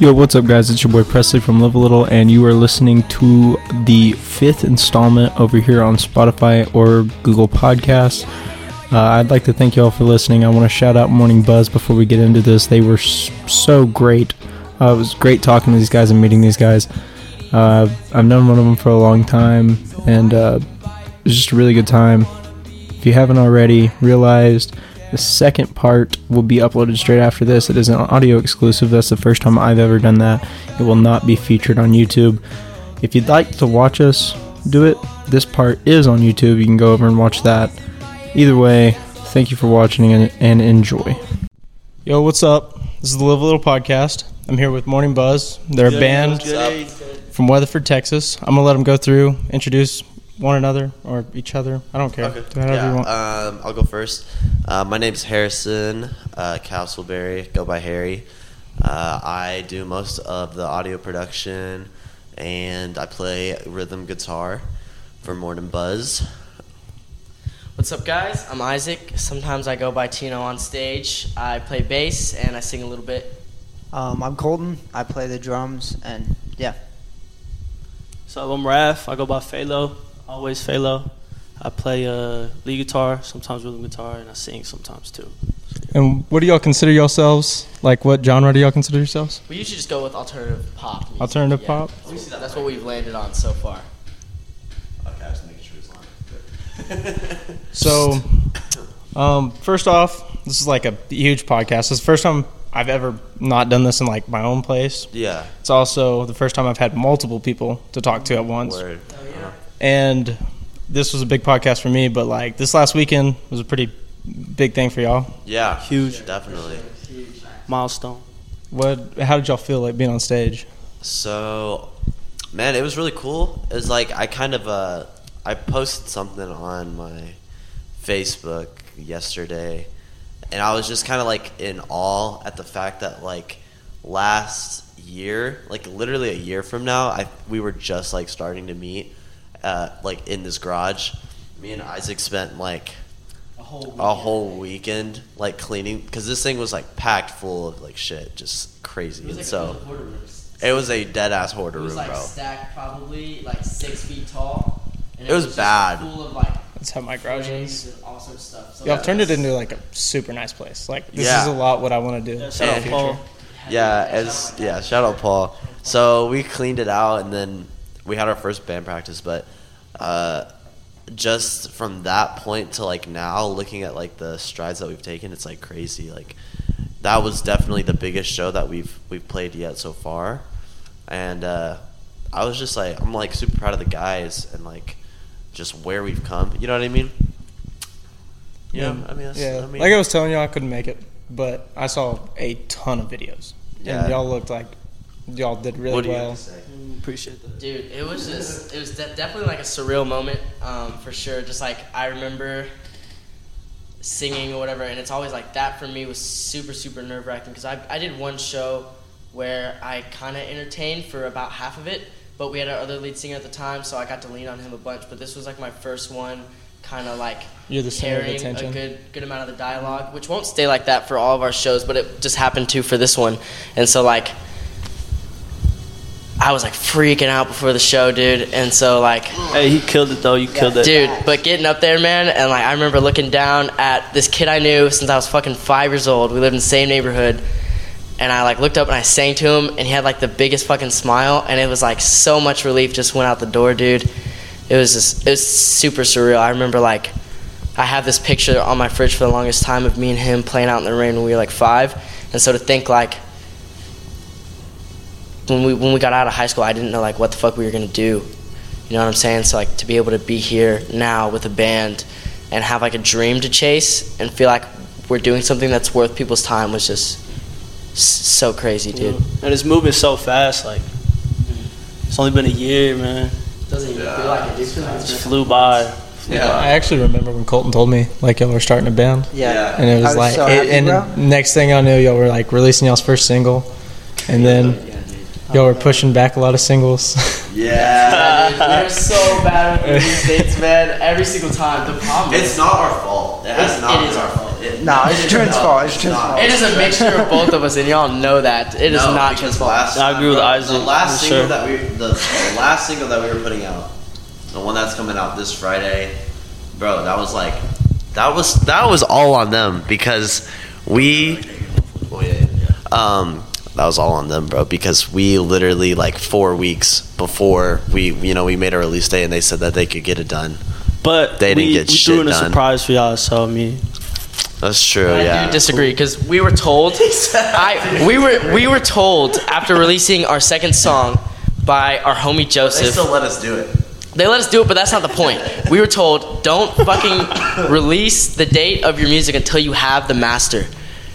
Yo, what's up, guys? It's your boy Presley from Live a Little, and you are listening to the fifth installment over here on Spotify or Google Podcasts. Uh, I'd like to thank you all for listening. I want to shout out Morning Buzz before we get into this. They were so great. Uh, it was great talking to these guys and meeting these guys. Uh, I've known one of them for a long time, and uh, it was just a really good time. If you haven't already realized, the second part will be uploaded straight after this. It is an audio exclusive. That's the first time I've ever done that. It will not be featured on YouTube. If you'd like to watch us do it, this part is on YouTube. You can go over and watch that. Either way, thank you for watching and, and enjoy. Yo, what's up? This is the Live a Little podcast. I'm here with Morning Buzz. They're a band from Weatherford, Texas. I'm gonna let them go through, introduce one another or each other. I don't care. Okay. Do whatever you want. Yeah, um, I'll go first. Uh, my name's Harrison uh, Castleberry. Go by Harry. Uh, I do most of the audio production, and I play rhythm guitar for Morning Buzz. What's up, guys? I'm Isaac. Sometimes I go by Tino on stage. I play bass and I sing a little bit. Um, I'm Colton. I play the drums, and yeah. So I'm Raph. I go by Phalo. Always Phalo. I play uh, lead guitar, sometimes rhythm guitar, and I sing sometimes too. And what do y'all consider yourselves? Like, what genre do y'all consider yourselves? We usually just go with alternative pop. Music. Alternative Yeah. pop? That's what we've landed on so far. Okay, I was making sure it's on. So, um, first off, this is like a huge podcast. It's the first time I've ever not done this in like my own place. yeah. It's also the first time I've had multiple people to talk to at once. Word. And this was a big podcast for me, but like this last weekend was a pretty big thing for y'all. Yeah. Huge. Definitely. Milestone. What? How did y'all feel like being on stage? So, man, it was really cool. It was like I kind of uh, I posted something on my Facebook yesterday, and I was just kind of like in awe at the fact that like last year, like literally a year from now, I we were just like starting to meet, uh, like in this garage. Me and Isaac spent like A whole a whole weekend like cleaning because this thing was like packed full of like shit, just crazy. And so. It was a dead ass hoarder It was room, like bro. stacked probably like six feet tall. And It was just bad. Full of like That's how my garage frames is. and all sorts of stuff. So Y'all that turned it into like a super nice place. Like this Yeah. is a lot what I want to do. Yeah, in shout out. Paul. Yeah, as yeah, shout out Paul. So we cleaned it out, and then we had our first band practice. But uh, just from that point to like now, looking at like the strides that we've taken, it's like crazy. Like that was definitely the biggest show that we've we've played yet so far, and uh, I was just like, I'm like super proud of the guys and like just where we've come. You know what I mean? Yeah, I mean, that's, yeah. I mean, like I was telling y'all, I couldn't make it, but I saw a ton of videos, Yeah. and y'all looked like y'all did really what do you well. Have to say? Appreciate that. Dude, it was just, it was de- definitely like a surreal moment, um, for sure. Just like I remember singing or whatever, and it's always like that for me was super, super nerve wracking because I, I did one show where I kind of entertained for about half of it, but we had our other lead singer at the time, so I got to lean on him a bunch. But this was like my first one, kind of like You're the center of carrying attention. a good good amount of the dialogue, which won't stay like that for all of our shows, but it just happened to for this one, and so like. I was like freaking out before the show, dude. And so like Hey, he killed it though. You killed it. Dude, but getting up there, man, and like I remember looking down at this kid I knew since I was fucking five years old. We lived in the same neighborhood, and I like looked up and I sang to him, and he had like the biggest fucking smile, and it was like so much relief just went out the door, dude. It was just it was super surreal. I remember like I have this picture on my fridge for the longest time of me and him playing out in the rain when we were like five, and so to think like when we when we got out of high school, I didn't know like what the fuck we were gonna do. You know what I'm saying? So like to be able to be here now with a band and have like a dream to chase and feel like we're doing something that's worth people's time was just so crazy, dude. And it's moving so fast. Like it's only been a year, man. Doesn't even feel like it. dude. It just flew by. I actually remember when Colton told me like y'all were starting a band, Yeah. and it was, I was like, so it- happy, and bro. next thing I knew, y'all were like releasing y'all's first single, and then y'all were pushing back a lot of singles. Yeah. Dude, we're so bad with these dates, man. Every single time. The problem It's is not our fault. It has It- not it been is our our fault. It, No, it's Trent's fault. It's Trent's fault. It is a mixture of both of us, and y'all know that. It is No, not because Trent's fault. last I agree with time, Isaac, The last single sure. that we, the, the last single that we were putting out, the one that's coming out this Friday, bro, that was like, that was that was all on them because we, um, that was all on them, bro, because we literally like four weeks before we, you know, we made a release day and they said that they could get it done. But They didn't we, get we shit threw in a surprise for y'all. So I mean, That's true, I yeah. do disagree because we were told. I we were we were told after releasing our second song by our homie Joseph. they Joseph. still let us do it. They let us do it, but that's not the point. We were told don't fucking release the date of your music until you have the master.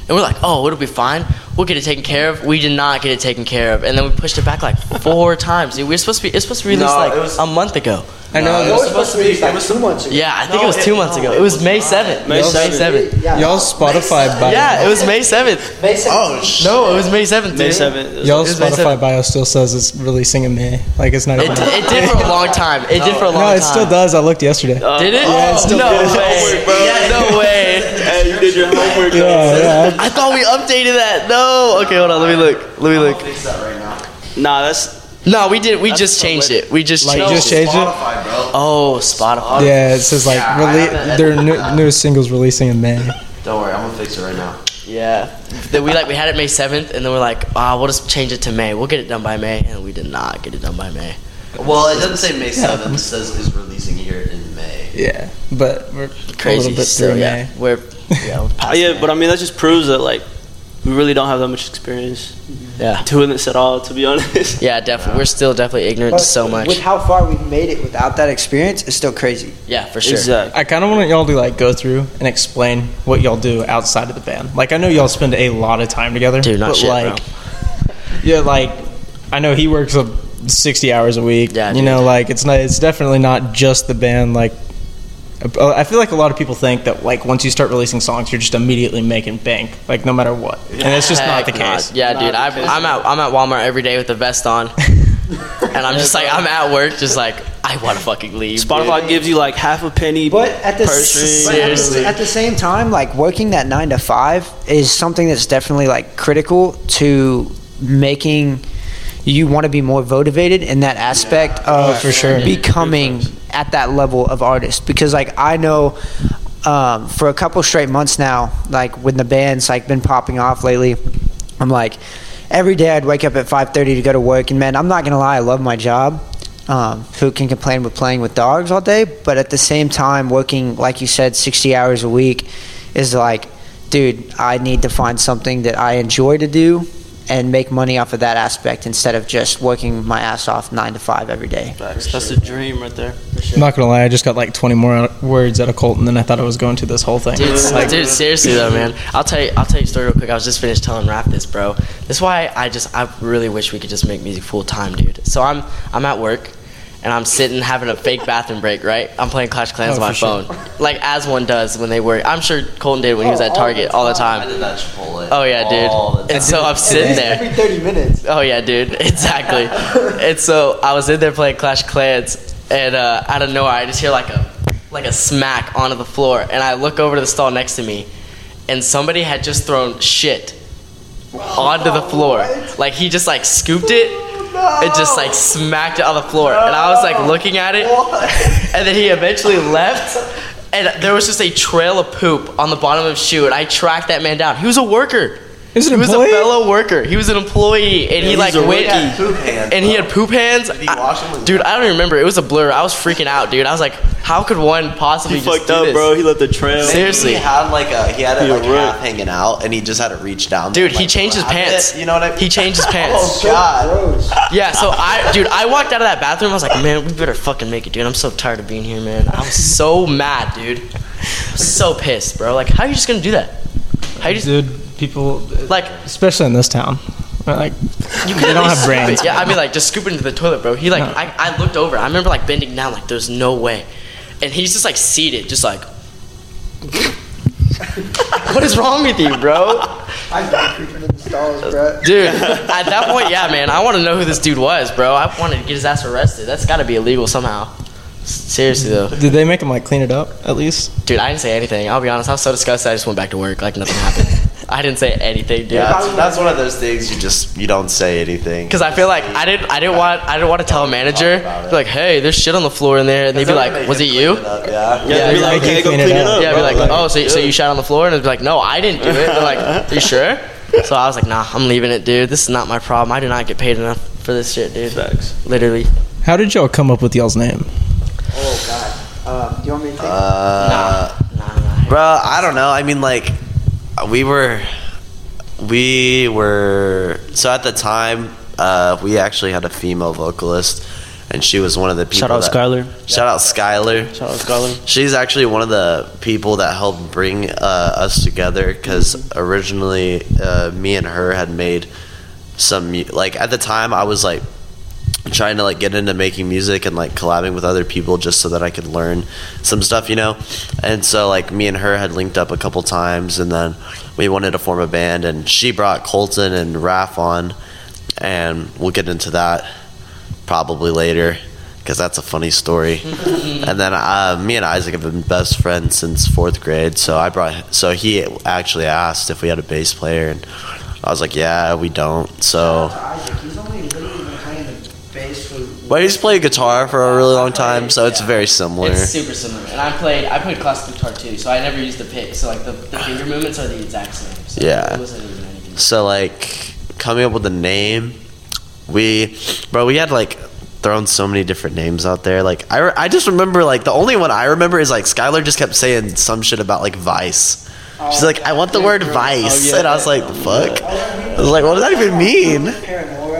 And we're like, oh, it'll be fine. We'll get it taken care of. We did not get it taken care of, and then we pushed it back like four times. Dude, we were supposed to be. It's supposed to be released No, like was- a month ago. I know. No, it it was was supposed to be. It was two months ago. Yeah, I think No, it was two it- months no, ago. it It was was May seventh. May It was May 7th. Yeah. Y'all Spotify bio. Yeah, it was May seventh. May seventh. Oh, shit. No, it was May seventh. May seventh. Y'all Spotify 7th. bio still says it's releasing in May. Like it's not It, even. it did for a long time. It did for a long time. no, it still does. I looked yesterday. Did it? Oh. Yeah, it still no does. way. Homework, bro. No way. Hey, you did your homework. yeah, yeah. I thought we updated that. No. Okay, hold on. Let me look. Let me look. Fix that right now. Nah, that's No, we did. We That's just changed lit. it. We just Like, changed just it. changed it? Spotify, bro. Oh, Spotify. Yeah, it says like Yeah, rele- their new, newest singles releasing in May. Don't worry, I'm gonna fix it right now. Yeah. Then we like we had it May seventh, and then we're like, ah, we'll just change it to May. We'll get it done by May, and we did not get it done by May. Well, it doesn't say May 7th. It says is releasing here in May. Yeah, but we're Crazy. a little bit Still, through yeah. May. We're yeah. We're uh, yeah. May. But I mean, that just proves that like we really don't have that much experience yeah. doing this at all. To be honest. Yeah, definitely. We're still definitely ignorant But to so much. With how far we've made it without that experience, it's still crazy. Yeah, for sure. Exactly. I kind of want y'all to like go through and explain what y'all do outside of the band. Like I know y'all spend a lot of time together, Dude, not but shit, like, bro. yeah, like I know he works a sixty hours a week. Yeah, you know, like it's not. It's definitely not just the band. Like I feel like a lot of people think that like once you start releasing songs, you're just immediately making bank, like no matter what, and it's just not the Heck case. Yeah, Not dude. the I, case. I'm at I'm at Walmart every day with the vest on, and I'm just like I'm at work, just like I want to fucking leave. Spotify dude. gives you like half a penny But at the, per s- but at at the same time, like working that nine to five is something that's definitely like critical to making you want to be more motivated in that aspect of for sure. becoming at that level of artist. Because like I know um, for a couple straight months now, like when the band's like been popping off lately, I'm like every day I'd wake up at 5:30 to go to work, and man, I'm not gonna lie, I love my job. Um, who can complain with playing with dogs all day? But at the same time, working like you said, 60 hours a week is like, dude, I need to find something that I enjoy to do and make money off of that aspect instead of just working my ass off nine to five every day. Facts. That's the dream right there. I'm not gonna lie, I just got like 20 more out- words out of Colton than I thought I was going to this whole thing. Dude, Like, dude, seriously though, man. I'll tell you. I'll tell you a story real quick. I was just finished telling Raph this, bro. That's why I just I really wish we could just make music full time, dude. So I'm I'm at work, and I'm sitting having a fake bathroom break. Right, I'm playing Clash of Clans Oh, on my for sure. phone, like as one does when they work. I'm sure Colton did when he was at Target all the I time. did that Chipotle. Oh yeah, dude. time. And so I'm sitting there. Every 30 minutes. Oh yeah, dude, exactly. and so I was in there playing Clash of Clans, and uh, out of nowhere, I just hear like a like a smack onto the floor, and I look over to the stall next to me, and somebody had just thrown shit onto the floor. Like he just like scooped it and just like smacked it on the floor, and I was like looking at it, and then he eventually left. And there was just a trail of poop on the bottom of his shoe, and I tracked that man down. He was a worker. Is it he was a fellow worker. He was an employee, and he he's like a went rookie. Poop hand, and he had poop hands. Did he wash them with dude, I don't even remember. It was a blur. I was freaking out, dude. I was like, how could one possibly He just fucked do up, this? bro. He left the trail. Seriously. He had like a he had it He like a rook. half hanging out, and he just had to reach down. Dude, and, he changed his pants. it, you know what I mean? He changed his oh, pants. Oh god. Yeah, so I, dude, I walked out of that bathroom. I was like, man, we better fucking make it, dude. I'm so tired of being here, man. I was so mad, dude. So pissed, bro. Like, how are you just gonna do that? How you just dude, people, like? especially in this town, like You they don't have brains. Yeah, I mean, like, just scoop it into the toilet, bro. He like, No. I, I looked over. I remember like bending down, like, there's no way, and he's just like seated, just like. what is wrong with you, bro? I've creeping in the stalls, bro. Dude, at that point, yeah, man, I want to know who this dude was, bro. I wanted to get his ass arrested. That's got to be illegal somehow. Seriously though, Did they make him like clean it up at least? dude, I didn't say anything. I'll be honest. I was so disgusted. I just went back to work like nothing happened. I didn't say anything, dude. Yeah, that's, that's one of those things you just you don't say anything. Because I feel like I didn't, I didn't want, I didn't want to tell a manager, about it. be like, "Hey, there's shit on the floor in there," and they'd be like, "Was it you?" Yeah. Yeah, be yeah, like, okay, go clean clean it it up. up. Yeah, bro. be like, Like, "Oh, so, so you shot on the floor?" And it'd be like, "No, I didn't do it." They're like, you sure?" So I was like, "Nah, I'm leaving it, dude. This is not my problem. I do not get paid enough for this shit, dude. Facts. Literally." How did y'all come up with y'all's name? Oh God. Um, do you want me to take? Uh, Nah, nah, nah. Bro, I don't know. I mean, like, we were, we were. So at the time, uh, we actually had a female vocalist, and she was one of the people. Shout out that, Skylar. Shout out Skylar. Shout out Skylar. She's actually one of the people that helped bring uh, us together because originally uh, me and her had made some like at the time I was like trying to like get into making music and like collabing with other people just so that I could learn some stuff, you know. And so like me and her had linked up a couple times, and then we wanted to form a band, and she brought Colton and Raph on, and we'll get into that probably later because that's a funny story. and then uh, me and Isaac have been best friends since fourth grade, so I brought so he actually asked if we had a bass player, and I was like, yeah, we don't. So. Isaac, he's only literally been playing the bass for. But he's played guitar for a really long time, so it's very similar. It's super similar. And I played, I played classical guitar too, so I never used the pick. So like the, the finger movements are the exact same. So Yeah. It wasn't even anything. So like coming up with a name, we, bro, we had like thrown so many different names out there. Like I, re- I just remember like the only one I remember is like Skylar just kept saying some shit about like Vice. Oh, She's like, I want the word Vice, oh, and I was like, the fuck. I was like, what does that even mean?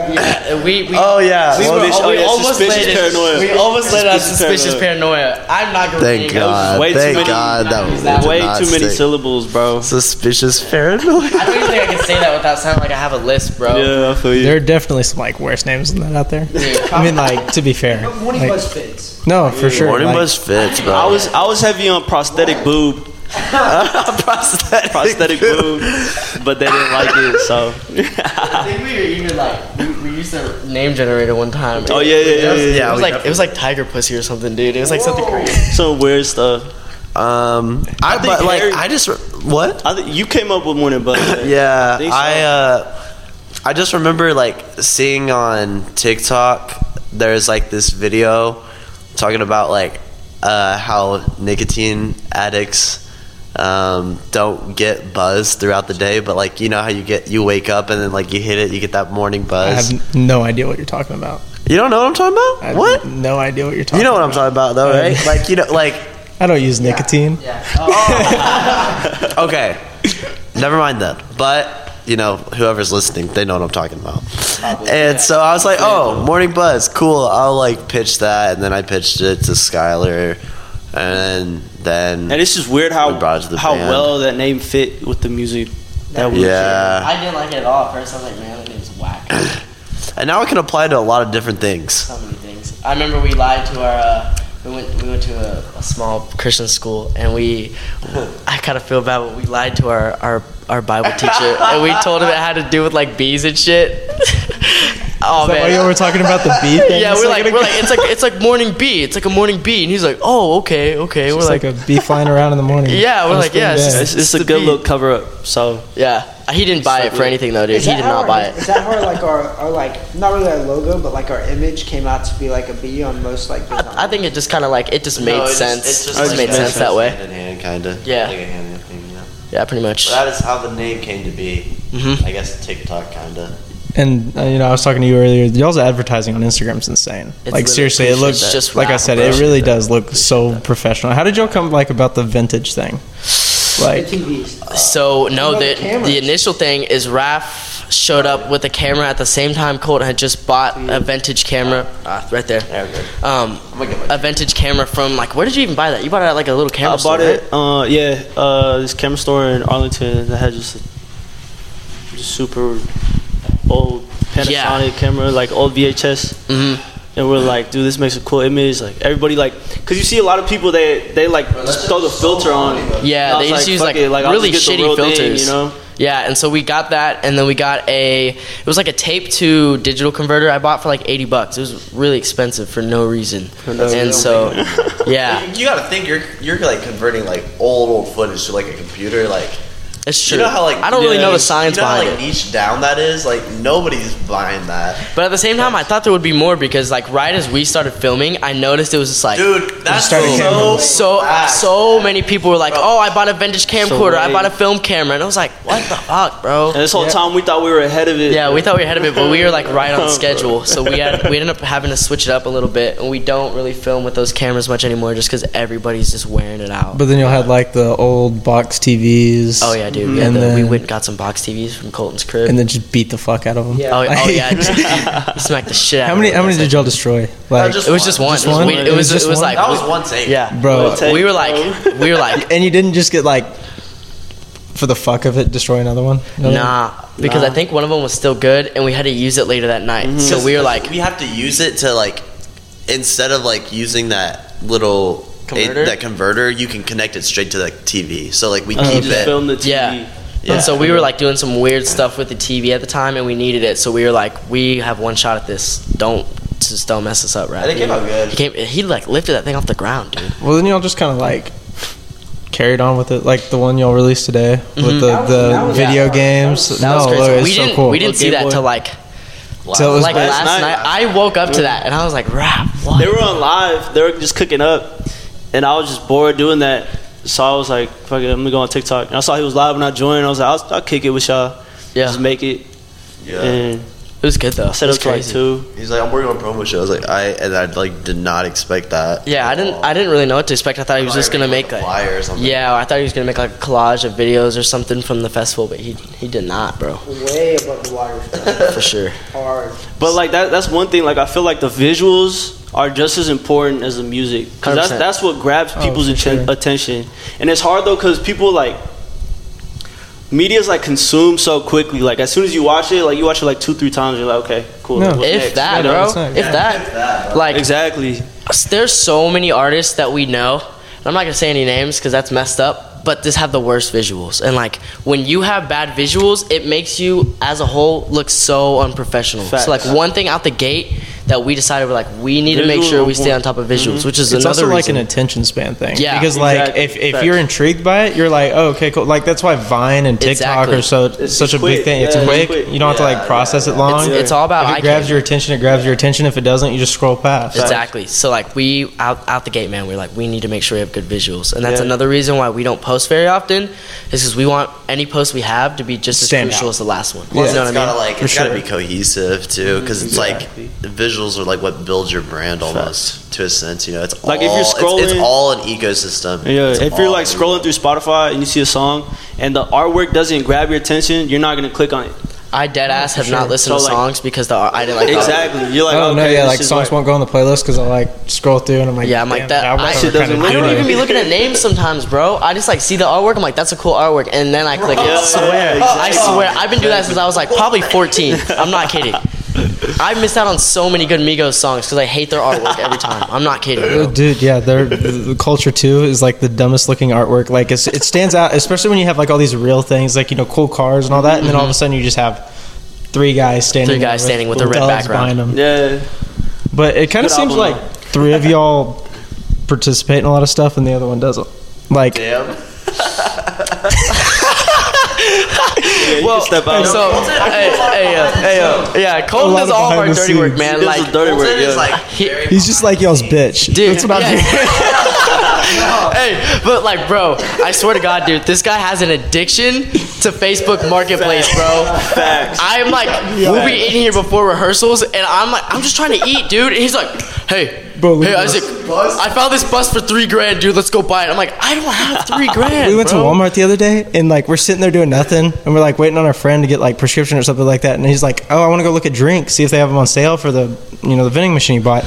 Paranoia. Yeah, we, we, Oh yeah. we, well, were, Suspicious- we oh, yeah, almost suspicious landed, paranoia. We almost landed on Suspicious suspicious paranoia. I'm not gonna Thank think- God. way too many- God that was That Way not too many syllables, bro. Suspicious paranoia. I don't even think I can say that without sounding like I have a list, bro. Yeah, I feel you. There are definitely some like worse names than that out there. I mean, like to be fair. Morning like- Buzz fits. No, for sure. Morning like, buzz fits, bro. I was I was heavy on prosthetic boob, prosthetic. prosthetic boob, but they didn't like it, so. I think we were even like we, we used a name generator one time. Oh, yeah, yeah, It yeah, was, yeah, yeah, It was we like it was like tiger pussy or something, dude. It was like something crazy. Some weird stuff. Um, I, I think but like Harry- I just what? I think you came up with morning buzz. Yeah, think so. I uh, I just remember like seeing on TikTok. There's like this video talking about like uh, how nicotine addicts um, don't get buzz throughout the day, but like you know how you get you wake up and then like you hit it, you get that morning buzz. I have no idea what you're talking about. you don't know what I'm talking I about? have What? No idea what you're talking. You know what I'm talking about though, right? like you know, like I don't use nicotine. Yeah. okay, never mind that. But you know, whoever's listening, they know what I'm talking about. And so I was like, "Oh, morning buzz, cool." I'll like pitch that, and then I pitched it to Skylar, and then And it's just weird We how brought it to the how band. well that name fit with the music. That we yeah, I didn't like it at all at first. I was like, man, that name's whack. and now it can apply to a lot of different things. so many things. I remember we lied to our. Uh, we went. We went to a, a small Christian school, and we. I kind of feel bad, but we lied to our our, our Bible teacher, and we told him it had to do with like bees and shit. oh Is that why man. you were talking about the bee thing? yeah, we're like, we're like, it's like, it's like morning bee. It's like a morning bee, and he's like, oh, okay, okay. It's we're like, like, a bee flying around in the morning. Yeah, we're like, yeah, it's day. It's, it's a good beat. little cover up. So yeah. He didn't buy it for anything though, dude. Is He did not our- buy it. Is that how like our, our like not really our logo, but like our image came out to be like a bee on most like. I, I think it just kind of like it just made No, it sense. it just, It just like, made makes sense that way. Hand in hand, kind of. Yeah. Like a hand in hand yeah. Yeah, pretty much. That is how the name came to be. Mhm. I guess TikTok, kind of. And uh, you know, I was talking to you earlier. Y'all's advertising on Instagram is insane. It's like literally- seriously, it looks just like I said, it really does look so professional. How did y'all come like about the vintage thing? Like, So no, the the initial thing is Raph showed up with a camera at the same time Colt had just bought a vintage camera. Ah, right there. There we go. Um, I'm gonna get my a vintage camera from like where did you even buy that? You bought it at like a little camera I store. bought right? it. Uh, yeah, uh, this camera store in Arlington that had just a just super old Panasonic Yeah. camera, like old VHS. Mhm. And we're like, dude, this makes a cool image. Like everybody, like, cause you see a lot of people they they like just throw the filter on. Yeah, they was just use, fuck like, it, I'll really just get the shitty real thing, filters. you know. Yeah, and so we got that, and then we got a. It was like a tape to digital converter I bought for like eighty bucks. It was really expensive for no reason. no and so, yeah, You gotta think you're you're like converting like old old footage to like a computer. Like it's true. you know how like I don't really know the niche- science you know how, behind like, it. niche down that is. Like nobody's buying that, But at the same time, I thought there would be more because like right as we started filming, I noticed it was just like. dude. That's started so So whack. so many people were like, "Oh, I bought a vintage camcorder. I bought a film camera," and I was like, "What the fuck, bro?" And this whole time we thought we were ahead of it. Yeah, we thought we were ahead of it, but we were like right on schedule. So we had we ended up having to switch it up a little bit, and we don't really film with those cameras much anymore, just because everybody's just wearing it out. But then you'll have like the old box TVs. oh yeah, dude. We, mm-hmm. had And the, we went got some box TVs from Colton's crib. And then just beat the fuck out of them. Yeah. oh, oh yeah, just, smacked the shit out. How many? it. How many did y'all destroy? Like, just It was just one. Just it was, one? we- It it was was just it was one? like that was one take. yeah, bro. Take, we were bro. like we were like And you didn't just get like for the fuck of it destroy another one? Another one? nah because I think one of them was still good, and we had to use it later that night. Mm-hmm. So we were like, we have to use it to like instead of like using that little Converter? that converter, you can connect it straight to the TV. So like we Uh, keep just it. film the TV. Yeah. Yeah. And so we were like doing some weird stuff with the TV at the time, and we needed it. So we were like, we have one shot at this. Don't just don't mess us up, right? And it came out good. He came. He like lifted that thing off the ground, dude. Well, then y'all just kind of like carried on with it, like the one y'all released today with Mhm. the, That was- the that was- video that was- games. That no, was crazy. look, it's we so didn't. cool. We didn't see that Boy. till like Till it was like last last, night. night. I woke up to that, and I was like, rap. What? They were on live. They were just cooking up, and I was just bored doing that. So I was like, "Fuck it, I'm gonna go on TikTok." And I saw he was live, and I joined. I was like, "I'll, I'll kick it with y'all, yeah, just make it." Yeah. And it was good though. I set It was up to like crazy. two. He's like, I'm working on a promo shows. Like I and I like did not expect that. Yeah, I didn't. all. I didn't really know what to expect. I thought he was just gonna make like, a like. flyer or something. Yeah, I thought he was gonna make like a collage of videos or something from the festival, but he he did not, bro. Way above the water. For sure. Hard. But like that, that's one thing. Like I feel like the visuals are just as important as the music because that's that's what grabs people's for atten- sure. attention. And it's hard though because people like media's like consumed so quickly. Like as soon as you watch it, like you watch it like two three times, you're like, okay, cool. No. If next? that, Yeah, bro. it's not- If that. Like exactly. there's so many artists that we know. and I'm not gonna say any names because that's messed up. But just have the worst visuals, and like when you have bad visuals, it makes you as a whole look so unprofessional. Facts. So like one thing out the gate that we decided we're like we need to make sure we stay on top of visuals, mm-hmm. which is It's another also like reason. an attention span thing. Yeah. because like if, if you're intrigued by it, you're like, oh, okay, cool. Like that's why Vine and TikTok Exactly. are so It's such a quick. big thing. It's Yeah, it's quick. quick. You don't have to like process yeah, it long. It's, it's all about if eye it grabs candy. your attention, it grabs your attention. If it doesn't, you just scroll past. Exactly. So like we out out the gate, man. We're like we need to make sure we have good visuals, and that's Yeah. another reason why we don't post very often, is because we want any post we have to be just as Stand crucial out. as the last one. Plus, You know it's what I gotta mean? like it's gotta be cohesive too, because it's like the visuals are like what builds your brand almost to a sense. You know, it's Like, all, if you're it's- it's, all an ecosystem. Yeah, It's if you're like scrolling through Spotify and you see a song and the artwork doesn't grab your attention, you're not gonna click on it. I dead ass have not listened So, to like- songs because the I didn't like the- Exactly. You're like, oh okay, no, yeah, like songs like- won't go on the playlist because I like scroll through and I'm like, Yeah, I'm like that- I- are Shit doesn't I don't good. even be looking at names sometimes, bro. I just like see the artwork. I'm like, that's a cool artwork, and then I click it. Yeah, I swear, yeah, I swear, I've been doing that since I was like probably 14. I'm not kidding. I missed out on so many good Migos songs because I hate their artwork every time. I'm not kidding. Bro. Dude, yeah, their the culture too is like the dumbest looking artwork. Like it's, it stands out, especially when you have like all these real things, like you know, cool cars and all that, and then all of a sudden you just have three guys standing, Three guys there standing with a red dogs background. behind them. Yeah. But it kind of seems album, like three of y'all participate in a lot of stuff, and the other one doesn't. Like, Damn. Yeah, you Well, can step out. so hey, hey, uh, hey, uh, yeah, Colton A lot does all of our behind the dirty work, man. He Like, the dirty work, yeah. like He- he's just like y'all's bitch. Dude, That's what I'm yeah. hey, but like, bro, I swear to God, dude, this guy has an addiction to Facebook Marketplace, bro. Facts. I'm like, we'll be eating here before rehearsals, and I'm like, I'm just trying to eat, dude. And he's like, hey, Bro, hey, at Isaac, I found this bus for three grand, dude. Let's go buy it. I'm like, I don't have three grand. We went bro. to Walmart the other day, and like we're sitting there doing nothing, and we're like waiting on our friend to get like prescription or something like that, and he's like, "Oh, I want to go look at drinks, see if they have them on sale for the, you know, the vending machine he bought."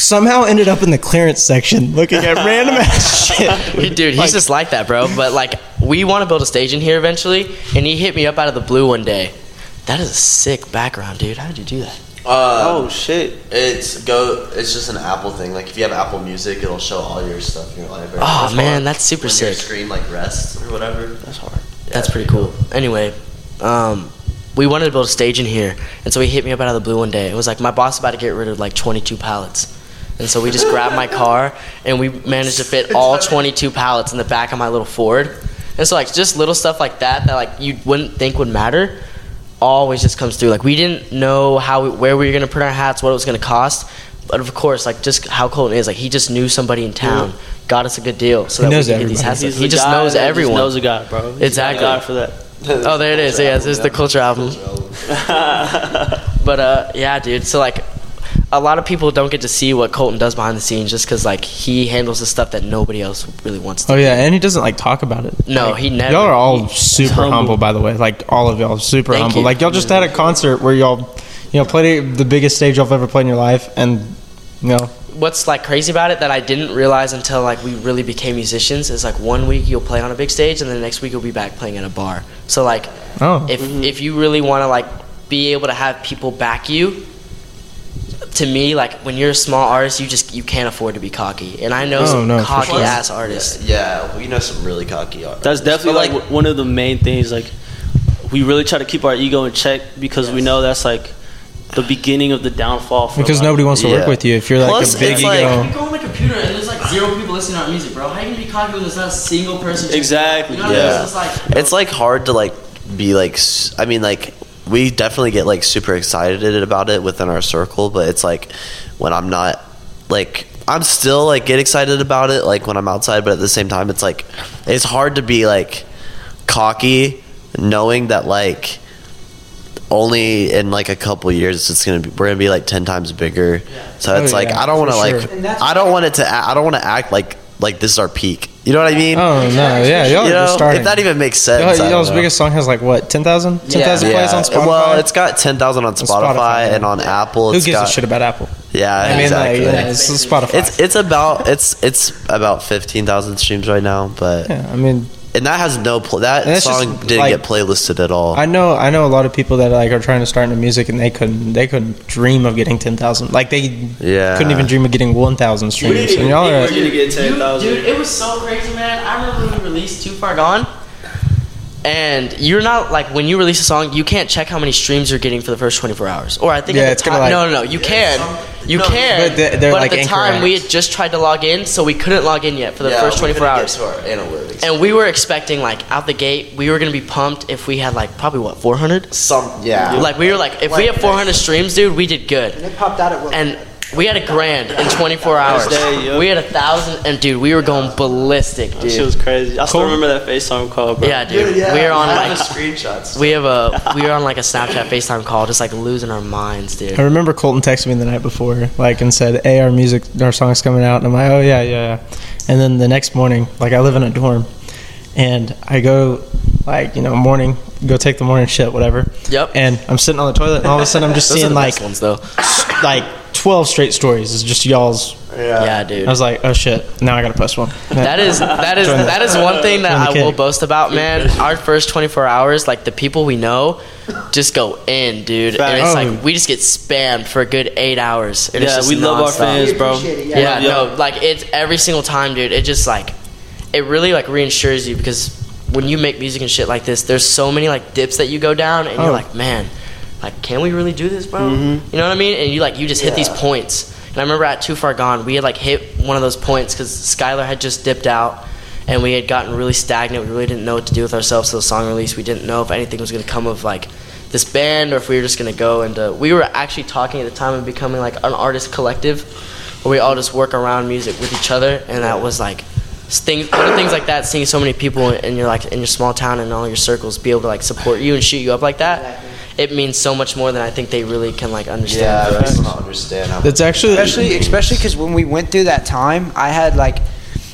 Somehow ended up in the clearance section looking at random ass shit. He, dude, he's Like- just like that, bro. But like, we want to build a stage in here eventually, and he hit me up out of the blue one day. That is a sick background, dude. How did you do that? Uh, Oh shit. It's go. It's just an Apple thing. Like if you have Apple Music, it'll show all your stuff in your library. Oh That's man, why that's super when your sick. screen like rests or whatever. That's hard. That's pretty cool. Anyway, um, we wanted to build a stage in here, and so he hit me up out of the blue one day. It was like my boss about to get rid of like 22 pallets. And so we just grabbed my car and we managed to fit all 22 pallets in the back of my little Ford. And so like just little stuff like that that like you wouldn't think would matter always just comes through. Like we didn't know how we, where we were gonna put our hats, what it was gonna cost, but of course like just how Colton is. Like he just knew somebody in town, got us a good deal, so He that knows we could get these hats. He's He the just guy knows that everyone. Just knows a guy, bro. He's Exactly. got a guy for that. Oh, there it is. Yeah, this is the culture album. But uh, yeah, dude. So like, a lot of people don't get to see what Colton does behind the scenes just because like he handles the stuff that nobody else really wants to. Oh yeah, and he doesn't like talk about it. No, Like, he never- Y'all are all he- super humble. humble. by the way. Like all of y'all, are super Thank humble. you. Like y'all just had a concert where y'all, you know, played the biggest stage y'all've ever played in your life, and you know, What's like crazy about it that I didn't realize until like we really became musicians is like one week you'll play on a big stage and then the next week you'll be back playing at a bar. So like, oh, if mm-hmm. if you really want to like be able to have people back you. To me, like when you're a small artist, you just you can't afford to be cocky, and I know Oh, some no, cocky sure. ass artists. Yeah, we know some really cocky artists. That's definitely But, like, one of the main things. Like, we really try to keep our ego in check because we know that's like the beginning of the downfall. For because nobody wants to work with you if you're like Plus, a big it's ego. like- You go on the computer and there's like zero people listening to our music, bro. How are you gonna be cocky when there's not a single person? checking it out? Exactly. You know what I mean? Yeah. It's just like it's like hard to like be like I mean like we definitely get like super excited about it within our circle but it's like when i'm not like i'm still like get excited about it like when i'm outside but at the same time it's like it's hard to be like cocky knowing that like only in like a couple years it's gonna be we're gonna be like 10 times bigger. So Oh, it's like yeah, i don't want to for like sure. And that's i don't want it to a- i don't want to act like like this is our peak you know what i mean oh no, yeah, y'all you are know, just starting. if that even makes sense. Y'all- I don't y'all's know. biggest song has like what 10,000? 10,000 plays on Spotify. Well, it's got ten thousand on Spotify, Spotify, and on Apple. Who It's gives got, a shit about Apple? Yeah, I mean, exactly. like, yeah, it's, it's Spotify. It's it's about it's it's about fifteen thousand streams right now, but yeah, I mean, and that has no pl- that And that's just, song didn't like- get playlisted at all. I know, I know a lot of people that like are trying to start into music and they couldn't, they couldn't dream of getting ten thousand. Like they Yeah. couldn't even dream of getting one thousand streams. And y'all are, We're gonna get ten Dude, dude, it was so crazy, man. I remember when we released Too Far Gone, and you're not like when you release a song, you can't check how many streams you're getting for the first 24 hours. Or I think Yeah, at it's the gonna, time, like- no, no, no, you can, you can. But they- they're, but like, at the time, incorrect. we had just tried to log in, so we couldn't log in yet for the Yeah, first 24 couldn't get hours. to our analytics. And we were expecting like out the gate, we were gonna be pumped if we had like probably what 400. Some yeah, Like we were like, if we had 400 streams, dude, we did good. And it popped out at Will. And we had a grand in 24 hours. day, yo. We had a thousand, and dude, we were going ballistic, dude. shit dude. was crazy. I still remember that FaceTime call, bro. Yeah, dude. we were on like screenshots. we have a we were on like a Snapchat FaceTime call, just like losing our minds, dude. I remember Colton texted me the night before, like, and said, "Hey, our music, our song's coming out." And I'm like, "Oh yeah, yeah." yeah." And then the next morning, like, I live in a dorm, and I go, like, you know, morning, go take the morning shit, whatever. Yep. And I'm sitting on the toilet, and all of a sudden, I'm just Those are seeing the like, best ones though. like 12 straight stories. is just y'all's. Yeah, dude. I was like, "Oh shit!" Now I gotta post one. That is that is that is one thing that I will boast about, man. Our first 24 hours, like the people we know, just go in, dude, and it's like we just get spammed for a good eight hours. And it's Yeah, just we love our nonstop. fans, bro. it, Yeah, yeah. no, like it's every single time, dude. It just like it really like reinsures you because when you make music and shit like this, there's so many like dips that you go down, and Oh. you're like, man, like can we really do this, bro? Mm-hmm. You know what I mean? And you like you just hit these points. And I remember at Too Far Gone, we had like hit one of those points because Skylar had just dipped out. And we had gotten really stagnant. We really didn't know what to do with ourselves. So the song release, we didn't know if anything was going to come of like this band or if we were just going to go into. We were actually talking at the time of becoming like an artist collective where we all just work around music with each other, and that was like things, little things like that. Seeing so many people in your like in your small town and all your circles be able to like support you and shoot you up like that, it means so much more than I think they really can like understand. yeah, people don't understand how. That's actually especially especially because when we went through that time, I had like.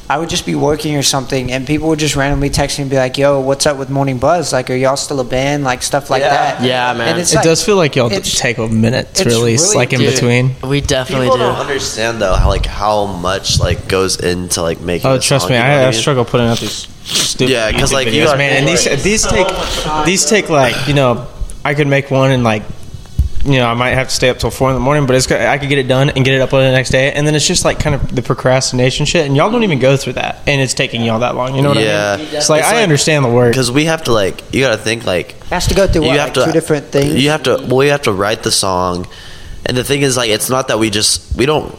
I would just be working or something, and people would just randomly text me and be like, "Yo, what's up with Morning Buzz? Like, are y'all still a band? Like stuff like Yeah. that." Yeah, man. And it's it like, does feel like y'all d- it's- take a minute to release, really- like in Dude, between. We definitely People do. don't understand though how like how much like goes into like making. Oh, a trust song, me, you know I, I mean? struggle putting out these stupid Yeah, 'cause, YouTube like, you videos, gotta- man. And these these take these take like you know I could make one and like you know, I might have to stay up till four in the morning, but it's go- I could get it done and get it uploaded the next day, and then it's just like kind of the procrastination shit, and y'all don't even go through that, and it's taking y'all that long. You know what Yeah. I mean? Yeah. It's like It's I like- understand the work. because we have to like you got to think like Has to go through what, you like have to two different things. You have to well, you have to write the song, and the thing is like it's not that we just we don't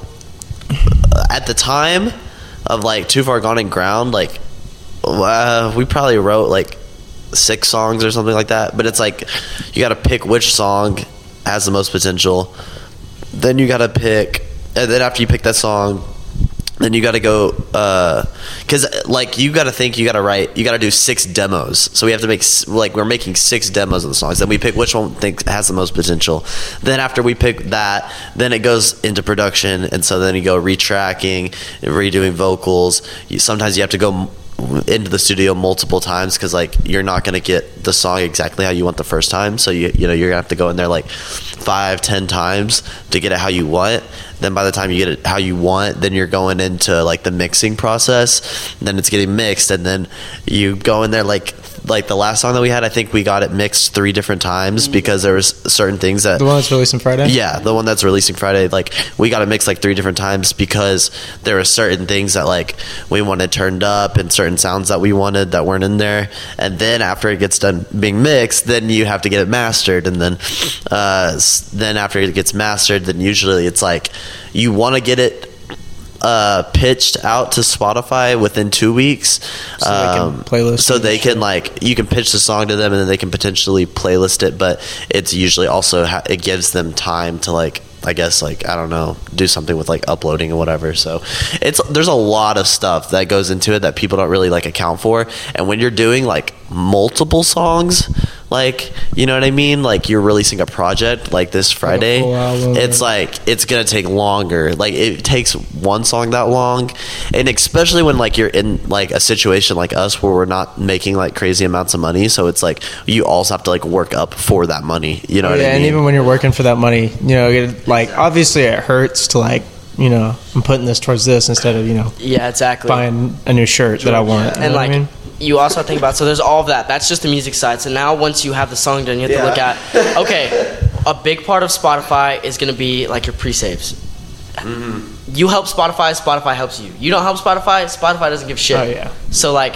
at the time of like too far gone in ground like uh, we probably wrote like six songs or something like that. But it's like you got to pick which song has the most potential. Then you got to pick, and then after you pick that song. Then you got to go, uh, because like you got to think, you got to write, you got to do six demos. So we have to make like we're making six demos of the songs. Then we pick which one thinks has the most potential. Then after we pick that, then it goes into production, and so then you go retracking, redoing vocals. You, sometimes you have to go into the studio multiple times because like you're not gonna get the song exactly how you want the first time. So you you know you're gonna have to go in there like five ten times to get it how you want. Then by the time you get it how you want, then you're going into like the mixing process. Then it's getting mixed, and then you go in there like like the last song that we had. I think we got it mixed three different times because there was certain things that the one that's releasing Friday. yeah, the one that's releasing Friday. Like we got to mix like three different times because there were certain things that like we wanted turned up and certain sounds that we wanted that weren't in there. And then after it gets done being mixed, then you have to get it mastered. And then uh, then after it gets mastered, then usually it's like you want to get it uh, pitched out to Spotify within two weeks, So they can playlist so they can like you can pitch the song to them and then they can potentially playlist it. But it's usually also ha- it gives them time to like I guess like I don't know do something with like uploading or whatever. So it's there's a lot of stuff that goes into it that people don't really like account for. And when you're doing like multiple songs, like you know what I mean, like you're releasing a project like this Friday, it's like it's gonna take longer. Like it takes one song that long, and especially when like you're in like a situation like us where we're not making like crazy amounts of money. So it's like you also have to like work up for that money. You know Oh, what I mean? and even when you're working for that money, you know, it, like obviously it hurts to like, you know, I'm putting this towards this instead of you know Yeah, exactly. buying a new shirt that I want. You know and what like I mean? you also think about so there's all of that that's just the music side so now once you have the song done you have to look at okay a big part of spotify is going to be like your pre-saves Mm-hmm. you help spotify spotify helps you you don't help spotify spotify doesn't give shit Oh, yeah. so like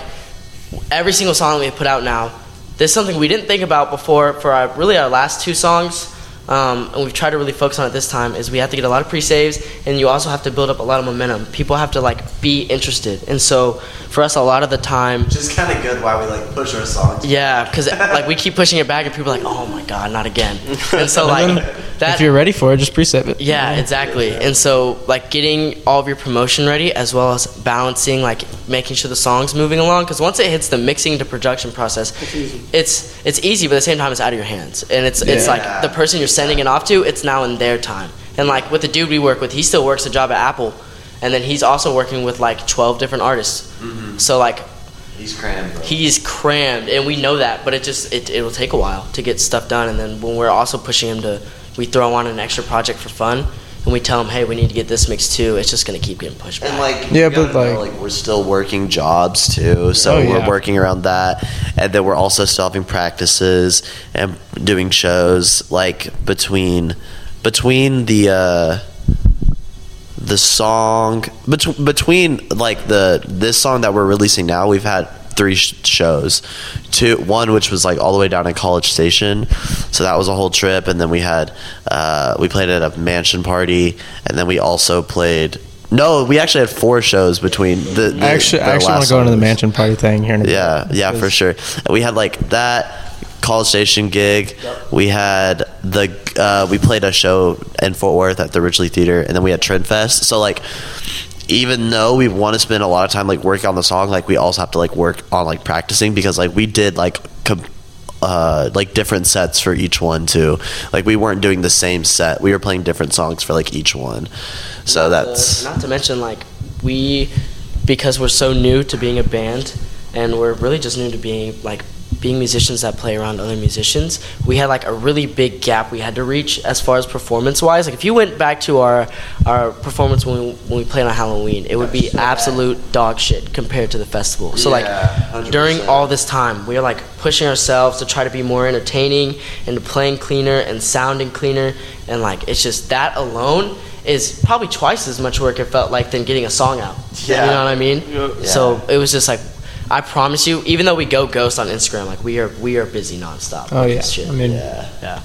every single song we put out now there's something we didn't think about before for our really our last two songs um, and we've tried to really focus on it this time is we have to get a lot of pre-saves and you also have to build up a lot of momentum people have to like be interested and so for us a lot of the time Which is kind of good why we like push our songs. yeah, because like we keep pushing it back, and people are like, "Oh my god, not again!" And so like if you're ready for it, just pre-save it. Yeah, exactly. And so like getting all of your promotion ready, as well as balancing like making sure the song's moving along. Because once it hits the mixing to production process, it's it's easy, but at the same time, it's out of your hands, and it's it's like the person you're sending it off to, it's now in their time. And like with the dude we work with, he still works a job at Apple, and then he's also working with like 12 different artists. Mm-hmm. So like He's crammed, bro. he's crammed and we know that but it just it, it'll take a while to get stuff done and then when we're also pushing him to we throw on an extra project for fun and we tell them, hey we need to get this mixed too it's just going to keep getting pushed back And like Yeah, you gotta but, know, like- we're still working jobs too, so Oh, we're yeah. working around that, and then we're also still having practices and doing shows like between between the uh, the song between between like the this song that we're releasing now. We've had three sh- shows, two one which was like all the way down in College Station, so that was a whole trip, and then we had uh, we played at a mansion party, and then we also played. No, we actually had four shows between the. the I actually, the I actually want to go into the mansion party thing here in a bit. Yeah, yeah, for sure. We had like that College Station gig. We had the uh, we played a show in Fort Worth at the Ridglea Theater, and then we had Trend Fest. So like, even though we want to spend a lot of time like working on the song, like we also have to like work on like practicing because like we did like. Com- uh, like different sets for each one too. Like we weren't doing the same set. We were playing different songs for like each one. So that's not to mention like we because we're so new to being a band and we're really just new to being like being musicians that play around other musicians, we had like a really big gap we had to reach as far as performance wise. Like if you went back to our our performance when we, when we played on Halloween, it would be absolute dog shit compared to the festival. So Yeah, like during 100%. all this time, we were like pushing ourselves to try to be more entertaining and to playing cleaner and sounding cleaner, and like it's just that alone is probably twice as much work it felt like than getting a song out. Yeah. You know what I mean? Yeah. So it was just like, I promise you, even though we go ghost on Instagram, like we are we are busy nonstop. Oh yeah. shit. I mean, Yeah. yeah.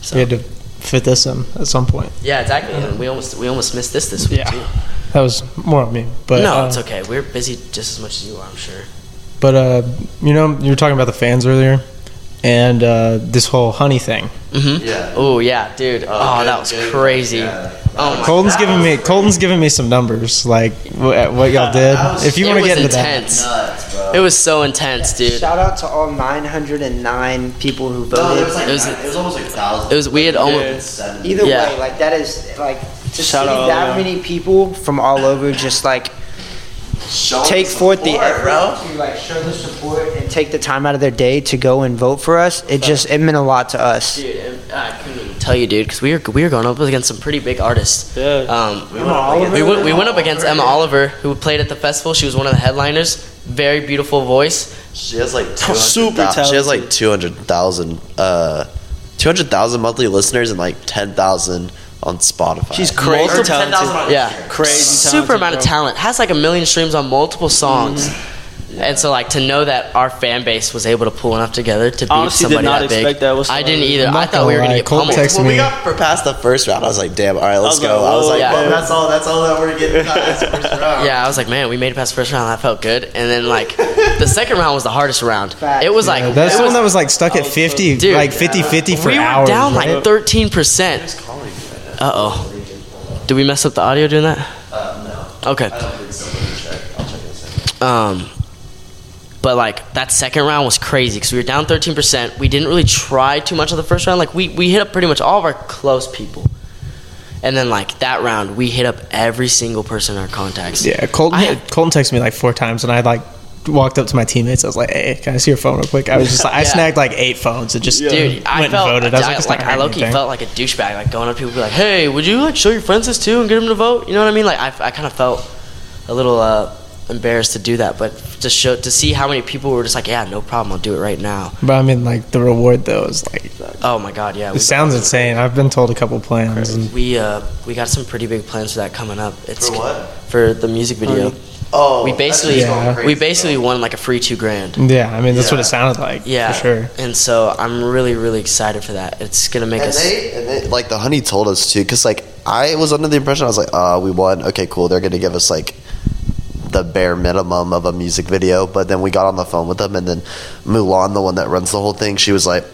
So we had to fit this in at some point. yeah, exactly. And we almost we almost missed this this week Yeah. too. That was more of me, but no, uh, it's okay. We're busy just as much as you are, I'm sure. But uh, you know, you were talking about the fans earlier, and uh, this whole honey thing. Mm-hmm. Yeah. Oh yeah, dude. Oh, good- that was good. crazy. Yeah. Oh my Colton's giving me Colton's giving me some numbers, like what, what y'all did. Was- If you want to was get into intense. Nuts. It was so intense, dude. Shout out to all 909 people who No, there voted. was like It was- it was almost like thousand. It was we had almost Yeah. seven. Either Yeah. way, like that is like to Shout see out, that yeah. many people from all over just like Showing take forth the effort bro. to like show the support and take the time out of their day to go and vote for us. It just it meant a lot to us. Dude, I couldn't even tell you, dude, because we were we were going up against some pretty big artists. Yeah. Um, We went up against- we went we went up against Emma Oliver, who played at the festival. She was one of the headliners. Very beautiful voice. She has like 200, Super She has like talented. two hundred thousand, uh, two hundred thousand monthly listeners and like ten thousand on Spotify. She's crazy Multiple- talented. 10,000 Yeah, Crazy super talented, amount of bro. talent. Has like a million streams on multiple songs. Mm-hmm. And so, like, to know that our fan base was able to pull enough together to beat Honestly, did somebody not that big, expect that I didn't either. I'm I thought we were gonna gonna lie, get Colt pummeled. texted when we got for past the first round, I was like, "Damn, all right, let's was go." like, I was like, yeah. "Oh, that's all. That's all that we're getting past first round." Yeah, I was like, man, we made it past the first round. That felt good. And then like the second round was the hardest round. Fact. It was like That's it the was, one that was like stuck at 50, Dude, like 50 50 for we were hours. down right? like thirteen percent. Uh oh. Did we mess up the audio doing that? Uh, no, Okay. I don't think so. Check. I'll check in a second. Um, but like that second round was crazy because we were down 13%. We didn't really try too much of the first round. Like we, we hit up pretty much all of our close people. And then like that round, we hit up every single person in our contacts. Yeah, Colton, I- Colton texted me like four times, and I like walked up to my teammates. I was like, "Hey, can I see your phone real quick?" I was just like, I Yeah. snagged like eight phones and just Dude, I felt and voted. I was I, like, "It's like I hurting low-key felt like a douchebag, like going up to people be like, "Hey, would you like show your friends this too and get them to vote?" You know what I mean? Like I, I kind of felt a little uh, embarrassed to do that, but to show to see how many people were just like, "Yeah, no problem, I'll do it right now." But I mean, like the reward though is like Oh my God, yeah. it sounds insane. I've been told a couple plans, and We uh we got some pretty big plans for that coming up. It's For what? For the music video. Oh, we basically Yeah. crazy, we basically bro. won like a free two grand. yeah, I mean that's what it sounded like. Yeah, for sure. And so I'm really really excited for that. It's gonna make And us. they, and they, like the honey told us too, because like I was under the impression I was like, uh, we won. Okay, cool. They're gonna give us like the bare minimum of a music video. But then we got on the phone with them, and then Mulan, the one that runs the whole thing, she was like,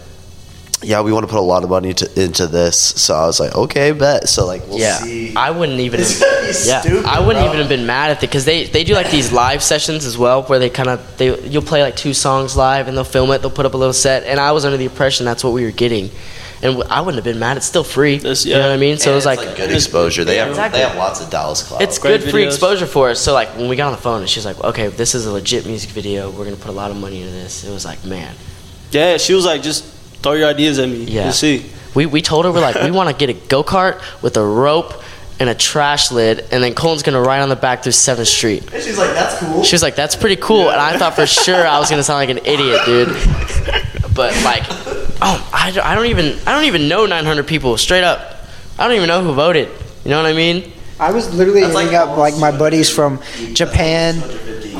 "Yeah, we want to put a lot of money to, into this." So I was like, "Okay, bet." So like, we'll yeah, see. I wouldn't even. It's yeah, stupid, I wouldn't bro. even have been mad at it because they they do like these live sessions as well, where they kind of they you'll play like two songs live and they'll film it, they'll put up a little set, and I was under the impression that's what we were getting, and I wouldn't have been mad. It's still free. That's- You know what I mean? So And it was it's, like, good exposure. They have Exactly. they have lots of Dallas clouds. it's Great good free exposure for us. So like when we got on the phone and she's like, okay, this is a legit music video. We're gonna put a lot of money into this. It was like, man, Yeah, she was like, just throw your ideas at me. Yeah. Yeah. see. we we told her we're like, we want to get a go kart with a rope and a trash lid, and then Colin's gonna ride on the back through Seventh Street. And she's like, "That's cool." She was like, "That's pretty cool," and I thought for sure I was gonna sound like an idiot, dude. But like, oh, I don't, I don't even I don't even know 900 people straight up. I don't even know who voted. You know what I mean? I was literally That's hitting like up like my buddies from Japan,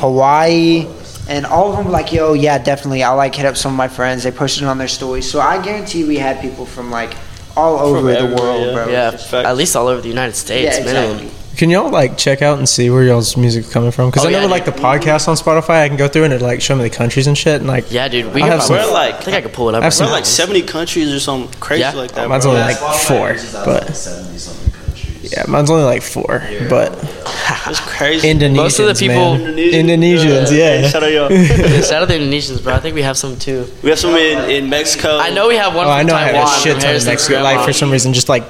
Hawaii, and all of them were like, "Yo, yeah, definitely." I'll like hit up some of my friends. They posted it on their stories, so I guarantee we had people from like all over the world, yeah. bro. Yeah, Facts. at least all over the United States, Yeah, minimum. exactly. Can y'all like check out and see where y'all's music's coming from? Because Oh, I know yeah, like the podcast on Spotify, I can go through and it like show me the countries and shit, and like Yeah, dude, we I have some- probably- We're like- I think I could pull it up. I have right some- We're like 70 countries or something crazy Yeah. like that. Mine's bro. only Yeah, like Spotify four, averages out but- yeah, mine's only like four, but It's crazy. Indonesians, Most of the people- man. Indonesians, Hey, yeah. shout out y'all. Yeah, shout out the Indonesians, bro. I think we have some too. we have some in, in Mexico. I know we have one Oh, from I know I Taiwan. have a shit from ton of Harrison's Mexico. grandma. Like for some reason, just like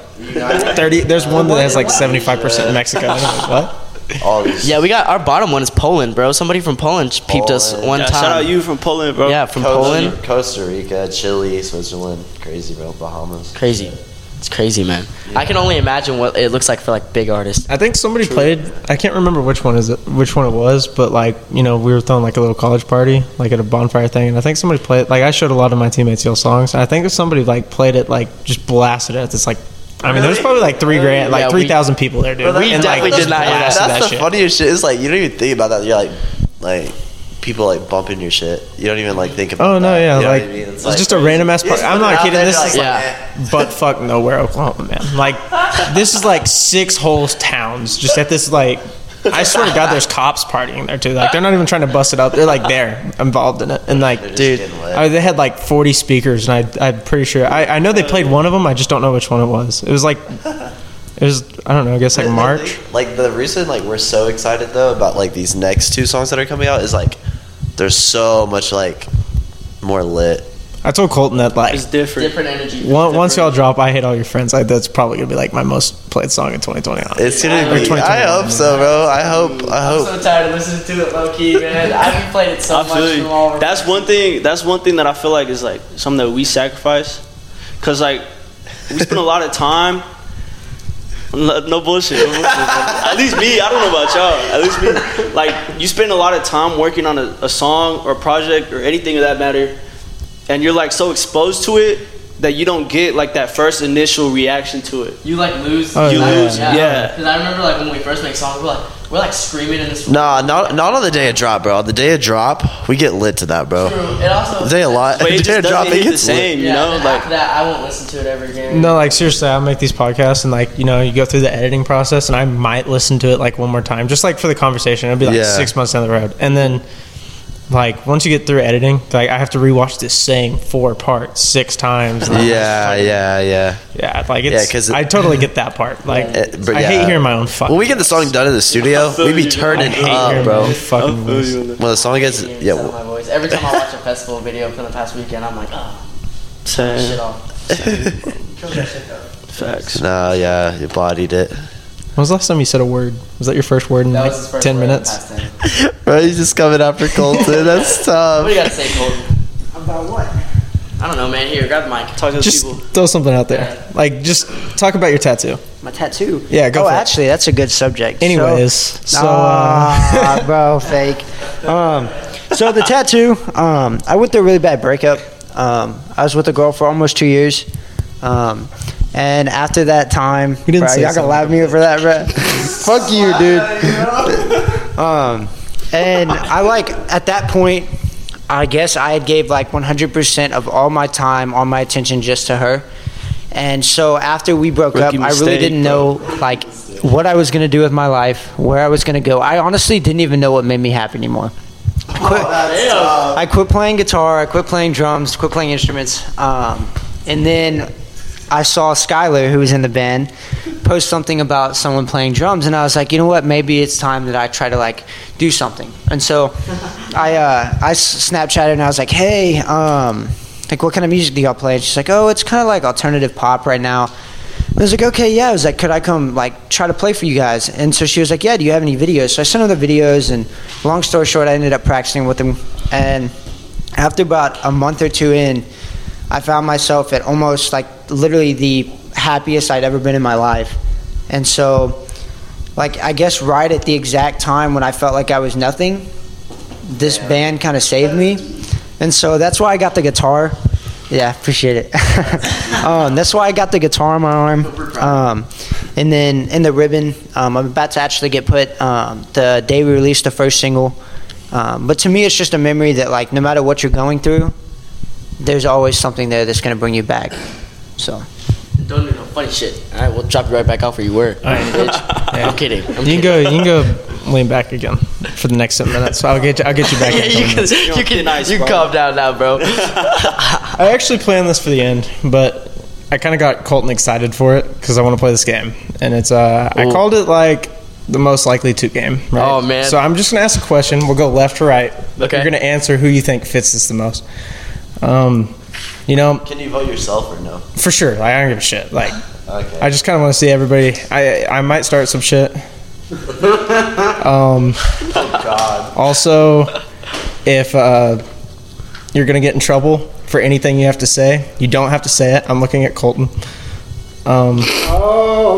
thirty. There's one that has like seventy five percent in Mexico. I'm like, what? all these. Yeah, we got our bottom one is Poland, bro. Somebody from Poland peeped us one Yeah, time. shout out you from Poland, bro. Yeah, from Costa, Poland. Costa Rica, Chile, Switzerland, crazy bro, Bahamas. Crazy. It's crazy, man. I can only imagine what it looks like for like big artists. I think somebody played. I can't remember which one is it, which one it was, but like you know, we were throwing like a little college party, like at a bonfire thing, and I think somebody played. Like I showed a lot of my teammates your songs. And I think if somebody like played it, like just blasted it. It's like, I mean, there's probably like three grand, like Yeah, three thousand people there, dude. We And, like, definitely just did not hear that. blasted That's the shit. funniest shit. It's like you don't even think about that. You're like, like people like bumping your shit. You don't even like think about. Oh no, that. yeah, You know like I mean? it's, just a random ass just I'm not kidding. This is like, Yeah. like butt fuck nowhere, Oklahoma, man. Like this is like six whole towns just at this like. I swear to God, there's cops partying there too. Like they're not even trying to bust it up. They're like there, involved in it, and like, dude. I, they had like 40 speakers, and I, I'm pretty sure. I, I know they played one of them. I just don't know which one it was. It was like, it was I don't know. I guess like March. Like the reason like we're so excited though about like these next two songs that are coming out is like there's so much like more lit. I told Colton that like It's different. Different energy. One, once y'all drop, I hate all your friends. Like that's probably gonna be like my most played song in 2020. It's gonna Or be. 2021. I hope so, bro. I hope. I I'm hope. so tired of listening to it low key, man. I've played it so I much feel from you. all. That's one thing. That's one thing that I feel like is like something that we sacrifice, cause like we spend a lot of time. No, no bullshit. No bullshit. At least me. I don't know about y'all. At least me. Like you spend a lot of time working on a, a song or project or anything of that matter, and you're like so exposed to it that you don't get like that first initial reaction to it. You like lose. Oh, You yeah. lose, yeah. Because I remember like when we first make songs, we're like we're like screaming in this. Nah, not not on the day of drop, bro. On the day of drop, we get lit to that, bro. It also. The day of lot, But the it day just of drop, doesn't it hit the gets lit. you know. and Like after that, I won't listen to it ever again. No, like seriously, I make these podcasts and like you know you go through the editing process and I might listen to it like one more time just like for the conversation. It'll be like Yeah. six months down the road, and then like once you get through editing, like I have to rewatch this same four parts six times. And I'm just Yeah, like- yeah, yeah. yeah. Like Yeah, it's 'cause it- I totally get that part. Like It- but I yeah. hate hearing my own fucking. When we get the song done in the studio, we be you. turning I hate up, hearing bro. my own fucking I voice. you. When the song gets, Hearing yeah, sound my voice. Every time I watch a festival video from the past weekend, I'm like, oh, Same. shit off. Kill that shit though. Facts. no, yeah, you bodied it. When was the last time you said a word? Was that your first word in That like was his first ten word in minutes? past 10. Bro, he's just coming after Colton. That's tough. What do you tough. got to say, Colton? About what? I don't know, man. Here, grab the mic. Talk to the Just people. throw something out there. Like just talk about your tattoo. My tattoo. Yeah, go Oh, for it. actually, that's a good subject. Anyways, so uh, Ah, bro, fake. Um, so the tattoo. Um, I went through a really bad breakup. Um, I was with a girl for almost two years. Um, and after that time, You didn't bro, say y'all gonna something. laugh at me for that, bro. Fuck you, dude. um, and I like at that point, I guess I had gave like 100% of all my time, all my attention just to her. And so after we broke Rookie up, I really didn't bro. know like what I was gonna do with my life, where I was gonna go. I honestly didn't even know what made me happy anymore. I quit, I quit playing guitar. I quit playing drums. Quit playing instruments. Um, and then I saw Skylar, who was in the band, post something about someone playing drums, and I was like, you know what? Maybe it's time that I try to like do something. And so I uh, I Snapchatted and I was like, hey, um, like what kind of music do y'all play? And she's like, oh, it's kind of like alternative pop right now. I was like, okay, yeah. I was like, could I come like try to play for you guys? And so she was like, yeah. Do you have any videos? So I sent her the videos, and long story short, I ended up practicing with them. And after about a month or two in, I found myself at almost like literally the happiest I'd ever been in my life. And so, like, I guess right at the exact time when I felt like I was nothing, this band kind of saved me. And so that's why I got the guitar. Yeah, appreciate it. um, that's why I got the guitar on my arm. Um, and then in the ribbon, um, I'm about to actually get put um, the day we released the first single. Um, but to me, it's just a memory that, like, no matter what you're going through, there's always something there that's going to bring you back. So, Don't do no funny shit. All right, we'll drop you right back off where you were. right. bitch. I'm kidding. I'm you kidding. can go. You can go lean back again for the next seven minutes. So I'll get you. I'll get you back. Yeah, you can, minutes. you can, nice, you bro. calm down now, bro. I actually planned this for the end, but I kind of got Colton excited for it because I want to play this game, and it's uh I called it like the most likely to game. Right? Oh, man. So I'm just gonna ask a question. We'll go left to right. Okay. You're gonna answer who you think fits this the most. Um, you know, Can you vote yourself or no? for sure. Like, I don't give a shit. Like, Okay. I just kind of want to see everybody. I I might start some shit. Um, God. also, if uh, you're gonna get in trouble for anything you have to say, you don't have to say it. I'm looking at Colton. Um, Oh,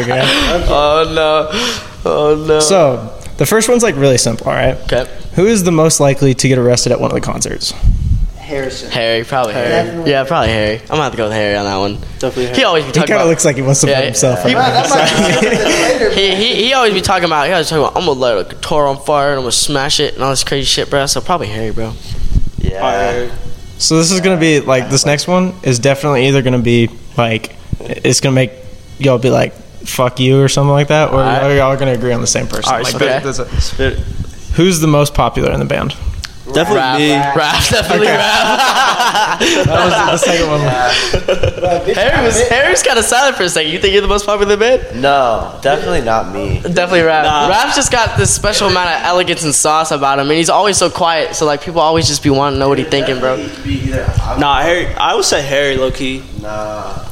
okay. Oh no. Oh no. So the first one's like really simple. All right. okay. Who is the most likely to get arrested at one of the concerts? Harrison. Harry, probably Harry. Definitely. Yeah, probably Harry. I'm gonna have to go with Harry on that one. Definitely. He always be talking He kind of looks like he wants to Yeah, put himself. he- up. That might be later. he, he, he always be talking about. He always talking about. I'm gonna light a guitar on fire and I'm gonna smash it and all this crazy shit, bro. So probably Harry, bro. Yeah. Alright. So this is gonna be like this next one is definitely either gonna be like it's gonna make y'all be like fuck you or something like that, or Alright. are y'all gonna agree on the same person? Alright, Like, spit it. a- Spit. who's the most popular in the band? Definitely Raph, me. Raph, definitely Raph. That was the second one. Harry was Harry's kind of silent for a second. You think you're the most popular band? No, definitely not me. Definitely Raph. Nah. Raph's just got this special amount of elegance and sauce about him, and he's always so quiet. So like people always just be wanting to know what he's thinking, bro. Be I'm, Nah, Harry. I would say Harry, low key. Nah.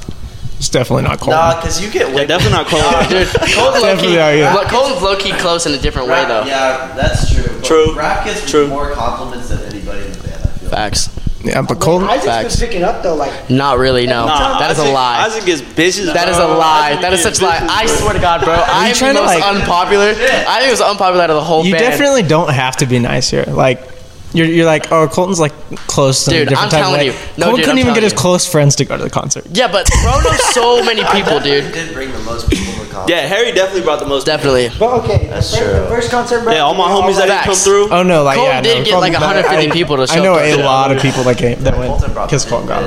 It's definitely not cold. Nah, because you get Yeah, definitely not cold. Dude, Colton's low key. Definitely are, yeah. Lo- Colton's low key close in a different way though. Yeah, that's true. But True. Rap gets True. more compliments than anybody in the band. I feel. Facts. Yeah, but Colton. Isaac's Facts. been picking up though. Like Not really. No. Nah, that is a Isaac- lie. Isaac gets bitches. That is a bro. lie. Isaac That is gets such a lie. bitches, I bro. swear to God, bro. I am the trying to, most like- unpopular. I think it was unpopular out of the whole You band. definitely don't have to be nice here. Like. You're, you're like, oh, Colton's like close in Dude, a different I'm type of telling way. you. No, Colton dude, couldn't I'm even get telling his you. close friends to go to the concert. Yeah, but bro knows so many people, dude. did bring the most people to concert. Yeah, Harry definitely brought the most. Definitely. But okay, That's the, first, true. the first concert, bro. Yeah, all my homies that didn't come through. Oh no, like Colton yeah, did no, get, like, 150 I- people to show. Up. I know a lot of people that came that went because the Colton got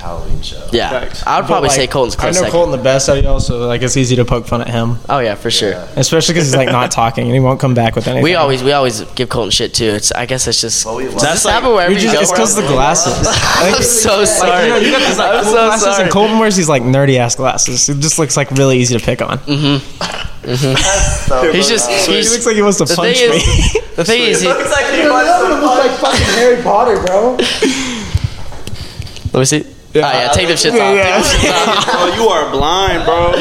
Halloween show. Yeah, Facts. I would probably But, say like, Colton's I know second. Colton the best out of y'all, so like it's easy to poke fun at him, Oh yeah, for sure. especially because he's like not talking and he won't come back with anything. We always we always give Colton shit too. It's I guess it's just Well, we does love- this That's like- happen wherever You're just, go. it's because the glasses. I'm so sorry. you know, you got these like I'm cool so glasses, sorry. and Colton wears these like nerdy ass glasses. It just looks like really easy to pick on. Mhm. Mhm. So He's just He looks like he wants to punch thing me. is the thing is he, looks like he wants to one looks like fucking Harry Potter, bro. let me see. Oh yeah, take them shits off. yeah. Take them shits off. Bro, you are blind, bro.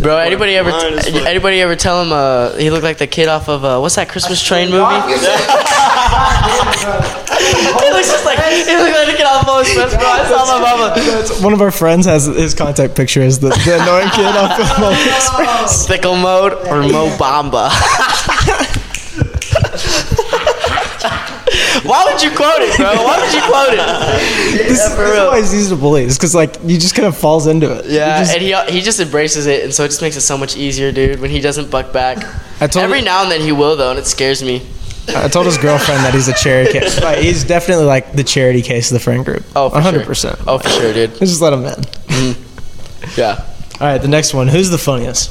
Bro, anybody ever Blind as fuck. anybody ever tell him uh, he looked like the kid off of uh, what's that Christmas Train movie? he looks just like he looks like the kid off of Express, bro. I saw my mama. One of our friends has his contact picture as the, the annoying kid off of Mobile Express. Stickle mode or Mo Bamba. Why would you quote it, bro? Why would you quote it? This, for this is real. why he's easy to bully. It's because like you just kind of falls into it. Yeah, You just- and he he just embraces it, and so it just makes it so much easier, dude. When he doesn't buck back. I told Every now and then he will though, and it scares me. I told his girlfriend that he's a charity case. Like, he's definitely like the charity case of the friend group. Oh, for hundred sure. percent. Oh, for sure, dude. Let's just let him in. Yeah. All right, the next one. Who's the funniest?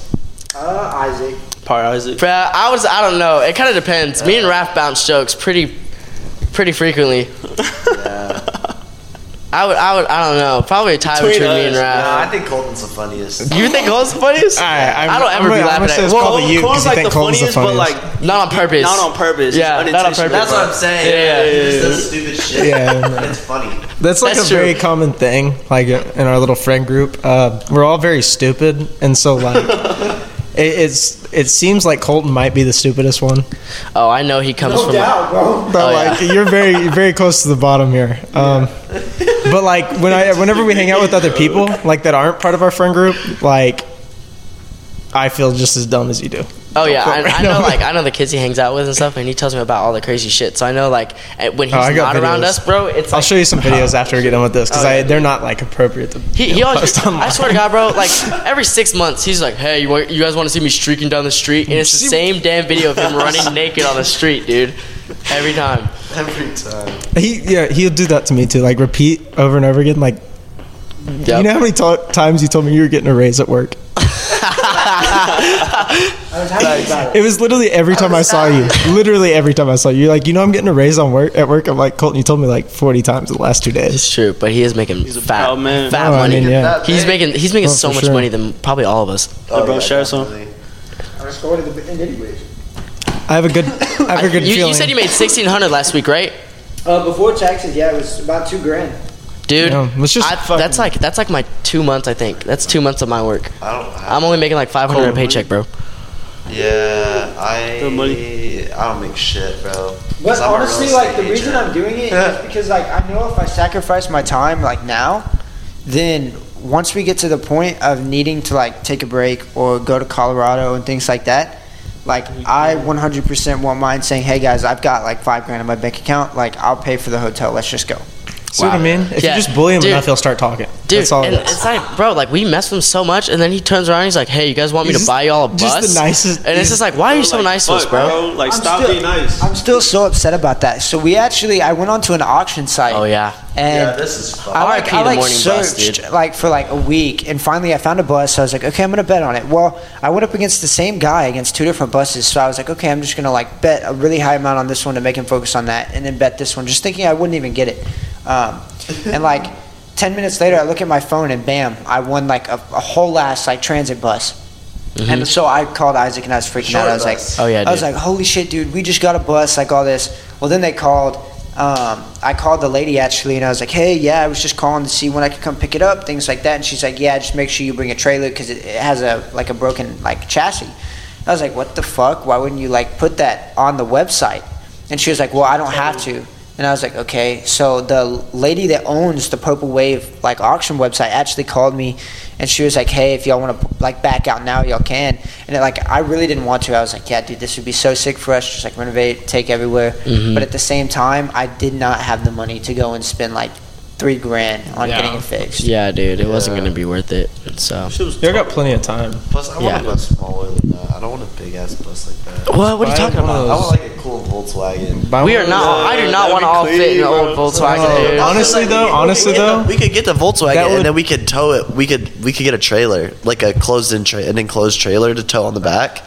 Uh, Isaac. Part Isaac. But I was I don't know. It kind of depends. Me and Raph bounce jokes pretty pretty frequently. I would I would I don't know. Probably a tie Between between, me and us, Raph. No, I think Colton's the funniest. You think Colton's the funniest? All right, I'm, I don't ever I'm be gonna, laughing at say it's it. you because Cole's you like think the Colton's the funniest, funniest. but like Not on purpose. not on purpose. Yeah, not on purpose. That's what I'm saying. Yeah, yeah, He yeah, just yeah. does stupid shit. Yeah, it's funny. That's like That's a true. very common thing, like in our little friend group. Uh, we're all very stupid, and so like it, it's it seems like Colton might be the stupidest one, Oh, I know he comes No from. doubt, bro. but Oh, yeah. like you're very you're very close to the bottom here. Um, but like when I whenever we hang out with other people like that aren't part of our friend group, like I feel just as dumb as you do. Oh yeah, I, Right I know like I know the kids he hangs out with and stuff, and he tells me about all the crazy shit. So I know like eh, when he's Oh, I got not around us, bro, it's I'll like show you some videos after we get done with this because Oh, yeah. They're not like appropriate. To, He, he know, always, post. I swear to God, bro, like every six months, he's like, "Hey, you, you guys want to see me streaking down the street?" And it's the same damn video of him running naked on the street, dude. Every time. Every time. He yeah he'll do that to me too. Like repeat over and over again. Like Yep. you know how many to- times you told me you were getting a raise at work? I was happy about it. It was literally every time I saw you. Literally every time I saw you. You're like, you know, I'm getting a raise on work at work. I'm like, Colton, you told me like 40 times in the last two days. It's true, but he is making a fat, proud man. fat Oh, I money. mean, yeah. He's making he's making Oh, so much sure. money than probably all of us. Yeah, bro, share some. I was the end anyways. I have a good, I have a good You, feeling. you said you made sixteen hundred last week, right? Uh, before taxes, yeah, it was about two grand. Dude. Yeah, let's just I, fucking- that's like that's like my two months. I think that's two months of my work. I don't. Have, I'm only making like 500 a Cold paycheck, bro. Yeah, I. The money. I don't make shit, bro. But 'Cause I'm a real honestly, like the reason agent. I'm doing it is because like I know if I sacrifice my time like now, then once we get to the point of needing to like take a break or go to Colorado and things like that, like I 100% won't mind saying, "Hey guys, I've got like five grand in my bank account. Like I'll pay for the hotel. Let's just go." See what I mean? If Yeah. you just bully him Dude. enough, he'll start talking. Dude, That's all and it is. it's like, bro, like we mess with him so much, and then he turns around, and he's like, "Hey, you guys want me He's to buy y'all a bus?" just the nicest- And it's just like, why are you so Like, nice to us, fuck, bro? Like, I'm stop still- being nice. I'm still so upset about that. So we actually, I went onto an auction site. Oh yeah. And Yeah, this is fun. I like, RIP I the like morning bus, searched dude. like for like a week, and finally I found a bus. So I was like, okay, I'm gonna bet on it. Well, I went up against the same guy against two different buses. So I was like, okay, I'm just gonna like bet a really high amount on this one to make him focus on that, and then bet this one, just thinking I wouldn't even get it. Um, and like ten minutes later, I look at my phone and bam, I won like a, a whole ass like transit bus. And so I called Isaac and I was freaking out. I was like. Oh, yeah, I was like, holy shit, dude, we just got a bus, like all this. Well, then they called. Um, I called the lady actually, and I was like, hey, yeah, I was just calling to see when I could come pick it up, things like that. And she's like, yeah, just make sure you bring a trailer because it, it has a like a broken like chassis. I was like, what the fuck? Why wouldn't you like put that on the website? And she was like, well, I don't have to. And I was like, okay. So the lady that owns the Purple Wave like auction website actually called me, and she was like, hey, if y'all want to like back out now, y'all can. And it, like I really didn't want to. I was like, yeah, dude, this would be so sick for us. Just like renovate, take everywhere. Mm-hmm. But at the same time, I did not have the money to go and spend like three grand on Yeah. getting it fixed. Yeah, dude, it wasn't gonna be worth it. So. Shit was You got plenty of time. Plus, I Yeah. want a bus smaller than that. I don't want a big ass bus like that. What? What are you Buy talking one of about? I want like a cool Volkswagen. Buy We one are of not. I do not want to all that'd fit in an old. Volkswagen, dude. honestly though, honestly we could get though, the- we could get the Volkswagen That would- and then we could tow it. We could we could get a trailer, like a closed-in tra- an enclosed trailer to tow on the back.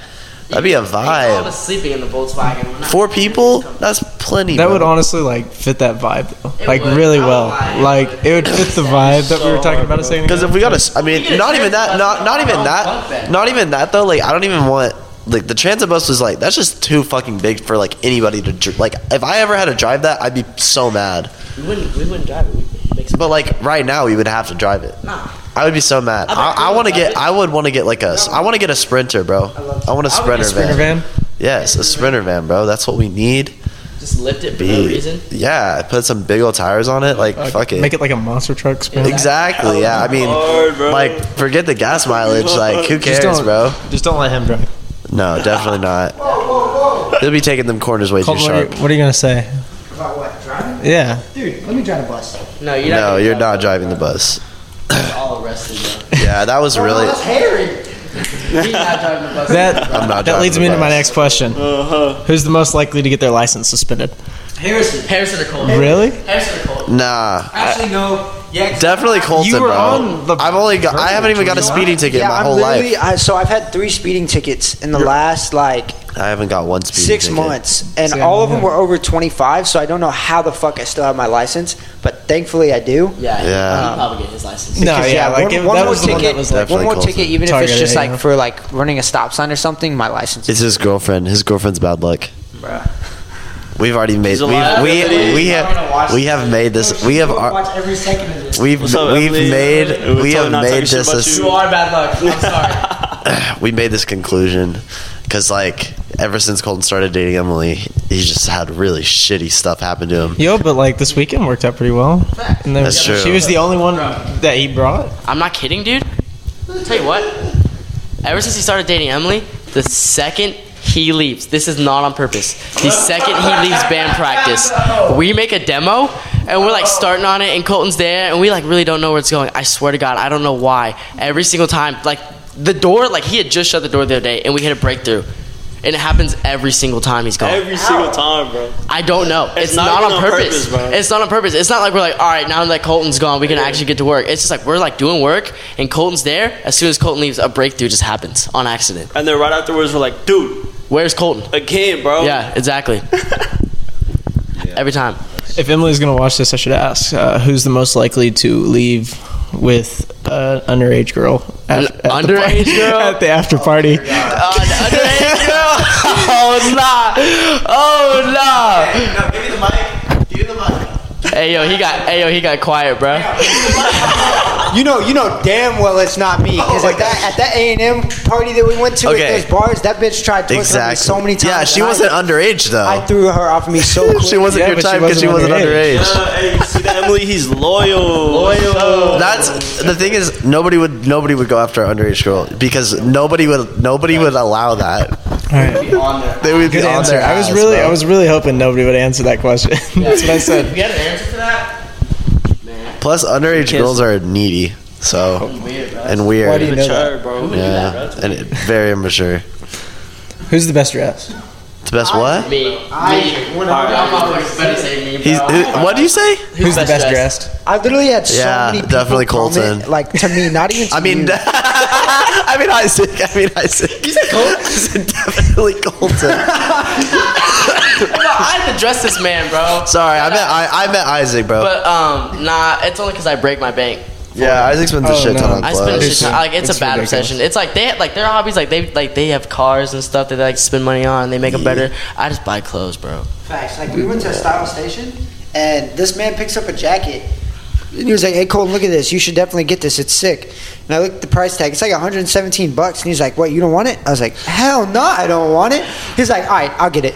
That'd be a All of vibe. us sleeping in the Volkswagen. Four people, that's plenty. that bro. would honestly like fit that vibe though, It like would. really I well. won't lie, Like it would fit the vibe that we were talking about a second ago. Because if we got a, I mean, not even that, not not even our own bunk that, not even that though. Like I don't even want like the transit bus was like that's just too fucking big for like anybody to dr- like. If I ever had to drive that, I'd be so mad. We wouldn't. We wouldn't drive it. We'd make some. But like right now, we would have to drive it. Nah. I would be so mad. bet I, I want to get. I would want to get like a. I want to get a sprinter, bro. I want a sprinter, Sprinter van. van. Yes, a sprinter van, bro. That's what we need. Just lift it for Be no reason. yeah. Put some big old tires on it. Like Uh, fuck it. Make it like a monster truck sprinter. Exactly. Yeah. I mean, Hard, like forget the gas mileage. Like who cares, don't- bro? Just don't let him drive. No, definitely not. He'll be taking them corners way too Colton, what, are you, sharp. what are you gonna say? About what? Driving? Yeah. Dude, let me drive a bus. No, you're not. No, gonna you're drive not driving the bus. All arrested. Bro. Yeah, that was really. Harry. He's not driving the bus. That that leads me into my next question. Uh-huh. Who's the most likely to get their license suspended? Harrison. Harrison or Colton. Really? Harrison or Colton. Nah, Actually, no. Yeah, definitely Colton, You were bro. on the I've only got. I haven't even got a speeding ticket yeah, my I'm whole literally. life. I, so I've had three speeding tickets in the last like I haven't got one speeding six ticket. months, and See, all of them yeah. were over 25. So I don't know how the fuck I still have my license, but thankfully I do. Yeah. Yeah. He'd probably get his license. No, Because, yeah, like one, it, one that more was the one ticket, that was like one more Definitely ticket, even if Targeted, it's just like for like running a stop sign or something. My license. It's his girlfriend. His girlfriend's bad luck. We've already made. He's We alive. we He's we I'm gonna watch have we have made this. We have ar- watch every second of this. We've What's up, we've Emily? made We're we totally have not made talking shit this. about a- you. You are bad luck. I'm sorry. we made this conclusion because like ever since Colton started dating Emily, he just had really shitty stuff happen to him. Yo, but like this weekend worked out pretty well. And then That's true. She was the only one that he brought. I'm not kidding, dude. Tell you what. Ever since he started dating Emily, the second he leaves, this is not on purpose. The second he leaves band practice, we make a demo and we're like starting on it, and Colton's there, and we like really don't know where it's going. I swear to God, I don't know why. Every single time, like the door, like he had just shut the door the other day, and we hit a breakthrough. And it happens every single time he's gone. Every single time, bro. I don't know. It's, It's not, not on on purpose. purpose, bro. It's not on purpose. It's not like we're like, all right, now that Colton's gone, we can actually get to work. It's just like we're like doing work, and Colton's there. As soon as Colton leaves, a breakthrough just happens on accident. And then right afterwards, we're like, dude, Where's Colton? again, bro. Yeah, exactly. Every time. If Emily's gonna watch this, I should ask uh, who's the most likely to leave with an underage girl. At, at the underage party- girl? at the after party. Uh, underage girl. Oh nah. Oh nah. No, give me the mic. Give me the mic. Hey yo, he got. Hey yo, he got quiet, bro. You know, you know damn well it's not me because at that at that A and M party that we went to Okay. at those bars, that bitch tried to hook Exactly. me so many times. Yeah, she wasn't underage though. I threw her off of me so quick. she wasn't Yeah, your type because she wasn't wasn't underage. underage. Uh, hey, you see that, Emily? He's loyal. Loyal. That's the thing is nobody would nobody would go after an underage girl because nobody would nobody would allow that. All right. They would be Good on answer. their I was really, bro. I was really hoping nobody would answer that question. That's what I said. You got an answer for that? Plus, underage girls are needy, so Weird, and weird. Why do you know Mature, bro. yeah, and it, very immature. Who's the best dressed? The best what? Me. Me. Y'all motherfuckers better say me. He's who, what do you say? Who's the best dressed? I literally had so Yeah, many people definitely comment, Colton. like to me, not even. To I mean, you. I mean Isaac. I mean Isaac. You said Colton. I said definitely Colton. I had to dress this man, bro. Sorry, I met I, I meant Isaac, bro. But um, nah, it's only because I break my bank. yeah, Isaac spends a Oh, shit no. ton on I spend a clothes. shit ton. Like it's, It's a bad ridiculous. obsession. It's like they like their hobbies. Like they like they have cars and stuff that they like spend money on. and They make them better. I just buy clothes, bro. Facts. Like we went to a style station, and this man picks up a jacket. And he was like, "Hey Colton, look at this. You should definitely get this. It's sick." And I looked at the price tag. It's like 117 bucks. And he's like, "What? You don't want it?" I was like, "Hell no, I don't want it." He's like, "All right, I'll get it."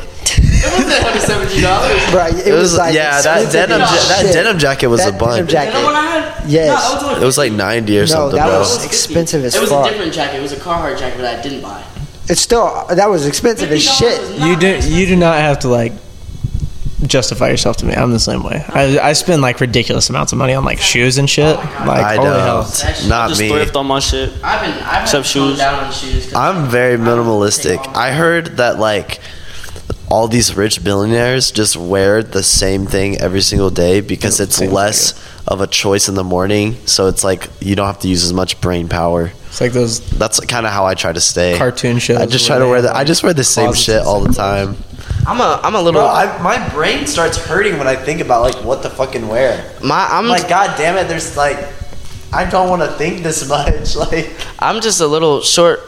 It wasn't hundred seventy dollars. Right? It, It was, was like yeah, that denim ja- that denim jacket was That a bun. denim jacket. You know what I had? Yes. No, it was only It was like ninety or No, something, that bro. was expensive as fuck. It was fuck. a different jacket. It was a Carhartt jacket that I didn't buy. It's still that was expensive as shit. You do, you do not have to like justify yourself to me. I'm the same way. I, I spend like ridiculous amounts of money on like shoes and shit. Oh like I holy hell. don't. Not Just me. thrift on my shit. I've been I've Except been shoes. shoes. down on shoes. 'cause I'm very minimalistic. I heard that like all these rich billionaires just wear the same thing every single day because it's Seems less of a choice in the morning. So it's like you don't have to use as much brain power. It's like those That's kind of how I try to stay. cartoon shows. I just try to wear have, the. I just wear the same closets shit and all the time. I'm a I'm a little. my brain starts hurting when I think about like what to fucking wear. my I'm Like, god damn it, there's like, I don't want to think this much. Like, I'm just a little short,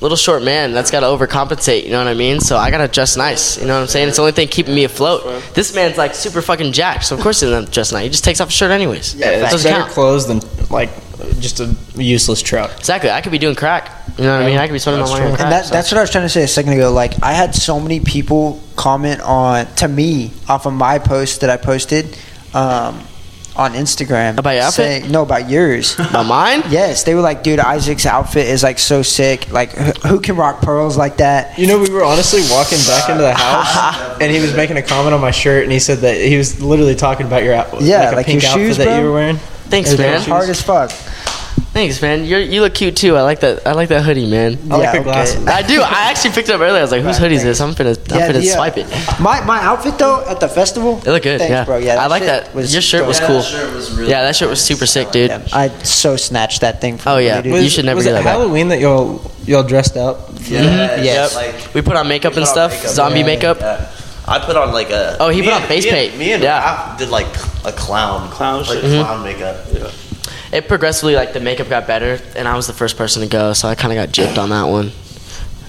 little short man that's got to overcompensate. You know what I mean? So I gotta dress nice. You know what I'm saying? It's the only thing keeping me afloat. This man's like super fucking jacked, so of course he doesn't dress nice. He just takes off his shirt anyways. Yeah, it it's doesn't better count. clothes than like just a useless truck. Exactly. I could be doing crack. You know what I mean? I could be spending my That's money on crack. And that, so- that's what I was trying to say a second ago. Like I had so many people comment on to me off of my post that I posted um, on Instagram About your outfit? saying- no, about yours. About mine? yes, they were like, "Dude, Isaac's outfit is like so sick. Like, who can rock pearls like that?" You know, we were honestly walking back into the house, and he was making a comment on my shirt, and he said that he was literally talking about your outfit. Yeah, like, a like pink your outfit shoes, that bro. you were wearing. Thanks, man. hard as fuck. Thanks, man. You're, you look cute too. I like that. I like that hoodie, man. I like Yeah, the okay. glasses. I do. I actually picked it up earlier. I was like, "Whose hoodie is this?" I'm finna, I'm Yeah, finna the, uh, swipe it. My my outfit though at the festival. It looked good. Thanks, yeah, bro. Yeah, I like shit that. Your shirt was cool. yeah, that shirt was super sick, dude. Yeah, I so snatched that thing. From Oh, yeah. dude. You should never was do it that back. Halloween that y'all y'all dressed up? yeah, Yes. like We put on makeup and stuff, zombie makeup. Yeah. I put on like a. Oh, he me put on and- face me and- paint. Me and Yeah. Raph did like a clown, Clown like clown makeup. It progressively like the makeup got better, and I was the first person to go, so I kind of got gypped on that one.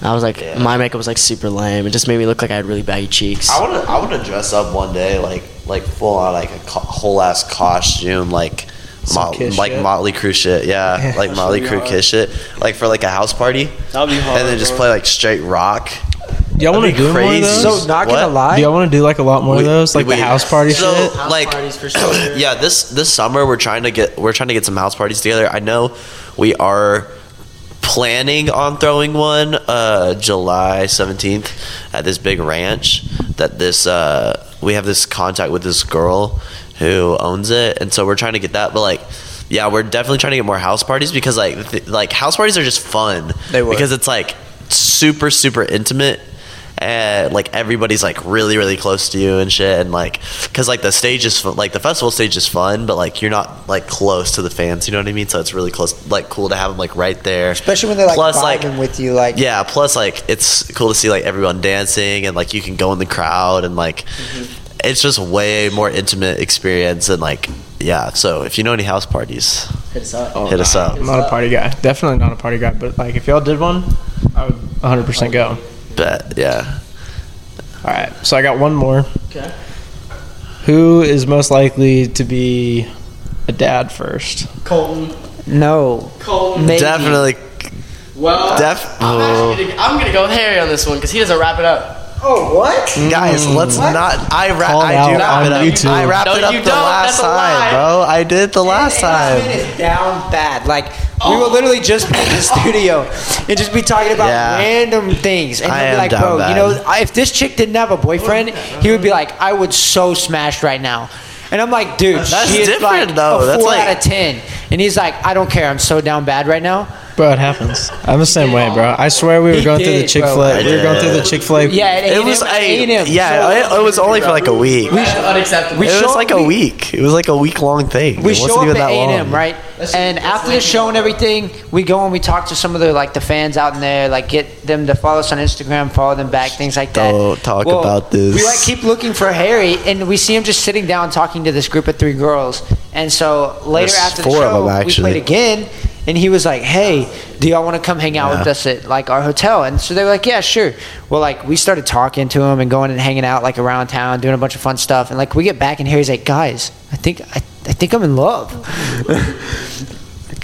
I was like, Yeah. my makeup was like super lame. It just made me look like I had really baggy cheeks. I want to. I want to dress up one day, like like full on like a co- whole ass costume, like. Mo- like shit. Motley Crue shit, yeah, like Motley Crue Kiss shit, like for like a house party, That would be hard. and then just play like straight rock. Do y'all want to That'd do more of crazy. those? So not gonna What? lie. do y'all want to do like a lot more We- of those, like we- the house party so, shit? House like parties for sure. yeah this this summer we're trying to get we're trying to get some house parties together i know we are planning on throwing one uh july 17th at this big ranch that this uh we have this contact with this girl who owns it and so we're trying to get that but like yeah we're definitely trying to get more house parties because like th- like house parties are just fun They would. because it's like super super intimate and like everybody's like really really close to you and shit and like because like the stage is fun, like the festival stage is fun but like you're not like close to the fans you know what i mean so it's really close like cool to have them like right there Especially when they're like plus vibing like with you, like yeah plus like it's cool to see like everyone dancing and like you can go in the crowd and like mm-hmm. it's just way more intimate experience and like yeah so if you know any house parties Hit us up. Oh, hit us up I'm not a party guy. Definitely not a party guy. But like, if y'all did one, I would 100 percent go. But yeah All right. So I got one more. Okay. Who is most likely to be a dad first? Colton. No. Colton. Maybe. Definitely. Well, Def- I'm, gonna, oh. I'm gonna go with Harry on this one because he doesn't wrap it up. Oh, what? Guys, mm. let's not. I ra- Called I do wrap it up. YouTube. I wrapped No, it up the don't. last That's time, bro. I did the last Ant-Man time. is down bad. Like we oh. will literally just be in the studio and just be talking about Yeah. random things, and I he'll be like, down "Bro, bad. you know, I- if this chick didn't have a boyfriend, oh, he would be like, I would so smash right now." And I'm like, "Dude, That's she is different, like though. a That's four like- out of ten. And he's like, "I don't care. I'm so down bad right now." Bro, it happens. I'm the same way, bro. I swear we were He going through the did, Chick bro. Fil I A. We were going through the Chick Fil A. Yeah, at It was a, A&M. yeah. It, it was only for like a week. That's unacceptable. We It show was like a we- week. It was like a week long thing. We it wasn't show up even at that A and long. M, right? And after the show and everything, we go and we talk to some of the like the fans out in there, like get them to follow us on Instagram, follow them back, things like that. Don't talk about this. We like keep looking for Harry, and we see him just sitting down talking to this group of three girls. And so later There's after the four of show, them, we actually. played again, and he was like, "Hey, do y'all want to come hang out Yeah. with us at like our hotel?" And so they were like, "Yeah, sure." Well, like we started talking to him and going and hanging out like around town, doing a bunch of fun stuff. And like we get back, and here he's like, "Guys, I think I, I think I'm in love."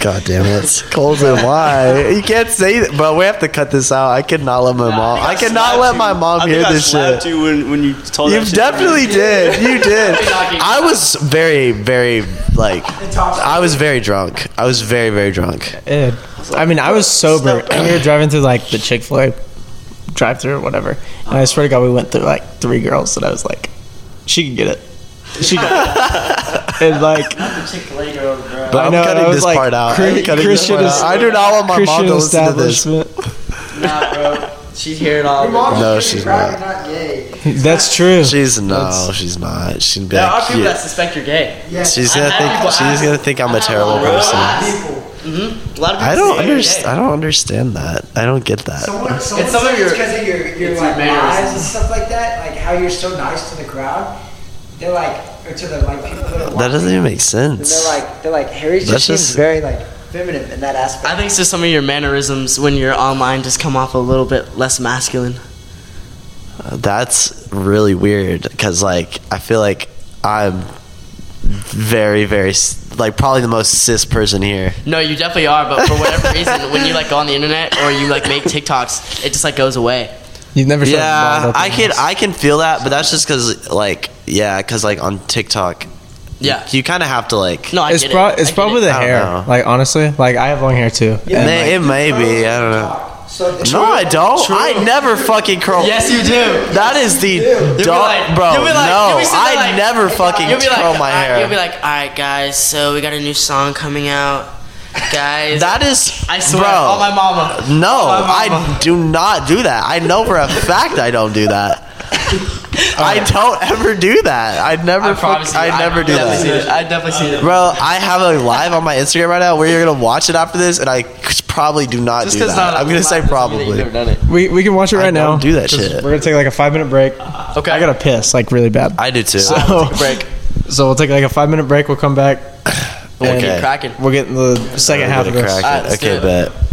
God damn it, Colton! Why you can't say that, bro? We have to cut this out. I cannot let my mom. I cannot let my mom I hear think I this slapped shit. you when, when you told You that shit. definitely did. You did. I was very, very like. I was very drunk. I was very, very drunk. Ed. I mean, I was sober, and we were driving through like the Chick Fil A drive-through or whatever. And I swear to God, we went through like three girls that I was like, she can get it. She got it. And like, Chick-fil-A girls, bro. But I I'm cutting this like, part out. Chri- I'm cutting Christian this part out. I do not want my mom to listen to this. establishment. Nah, bro. She's hearing all. No, she's not. That's true. She's no, she's not. She's be There are people yeah. that suspect you're gay. She's gonna I think. have people She's ask- gonna think I'm a terrible bro. person. Mm-hmm. Mm-hmm. A lot of I don't understand. I don't understand that. I don't get that. Someone, someone It's some of your- because of your, your it's like lies and stuff like that, like how you're so nice to the crowd. They're like, or to the like people that are That doesn't even make And sense. they're like, they're like, Harry just That's seems just- very like feminine in that aspect. I think so. some of your mannerisms when you're online just come off a little bit less masculine. That's really weird because like I feel like I'm very very s- like probably the most cis person here. No, you definitely are, but for whatever reason, when you like go on the internet or you like make TikToks, it just like goes away. You've never showed Yeah, up I can. I can feel that, but that's just because like yeah, because like on TikTok, Yeah. you kind of have to like. No, I It's, get pro- it. it's I get probably it. the I hair. know. Like honestly, like I have long hair too. It may, it may be. I don't know. So the No, I don't. I never fucking curl. Yes, you do. That is the You'll dog, like- bro. like- no, you'll be sitting I like- never fucking You'll be like, curl my "Alright," hair. You'll be like, all right, guys. So we got a new song coming out, guys. that is, I swear, bro. on my mama. No, my mama. I do not do that. I know for a fact I don't do that. I don't ever do that. I never. I fuck- you, I never do that. I definitely seen it. Bro, I have a live on my Instagram right now where you're gonna watch it after this, and I probably do not Just do 'cause that. not- I'm gonna say doesn't mean that You've probably. never done it. We, we can watch it I right now. don't do that 'cause shit. We're gonna take like a five minute break. Okay. I gotta piss like really bad. I do too. So, break. so we'll take like a five minute break. We'll come back. We'll Okay. keep cracking. We'll get in the second half of Gonna this. crack Alright, it. let's do Okay, it. bet.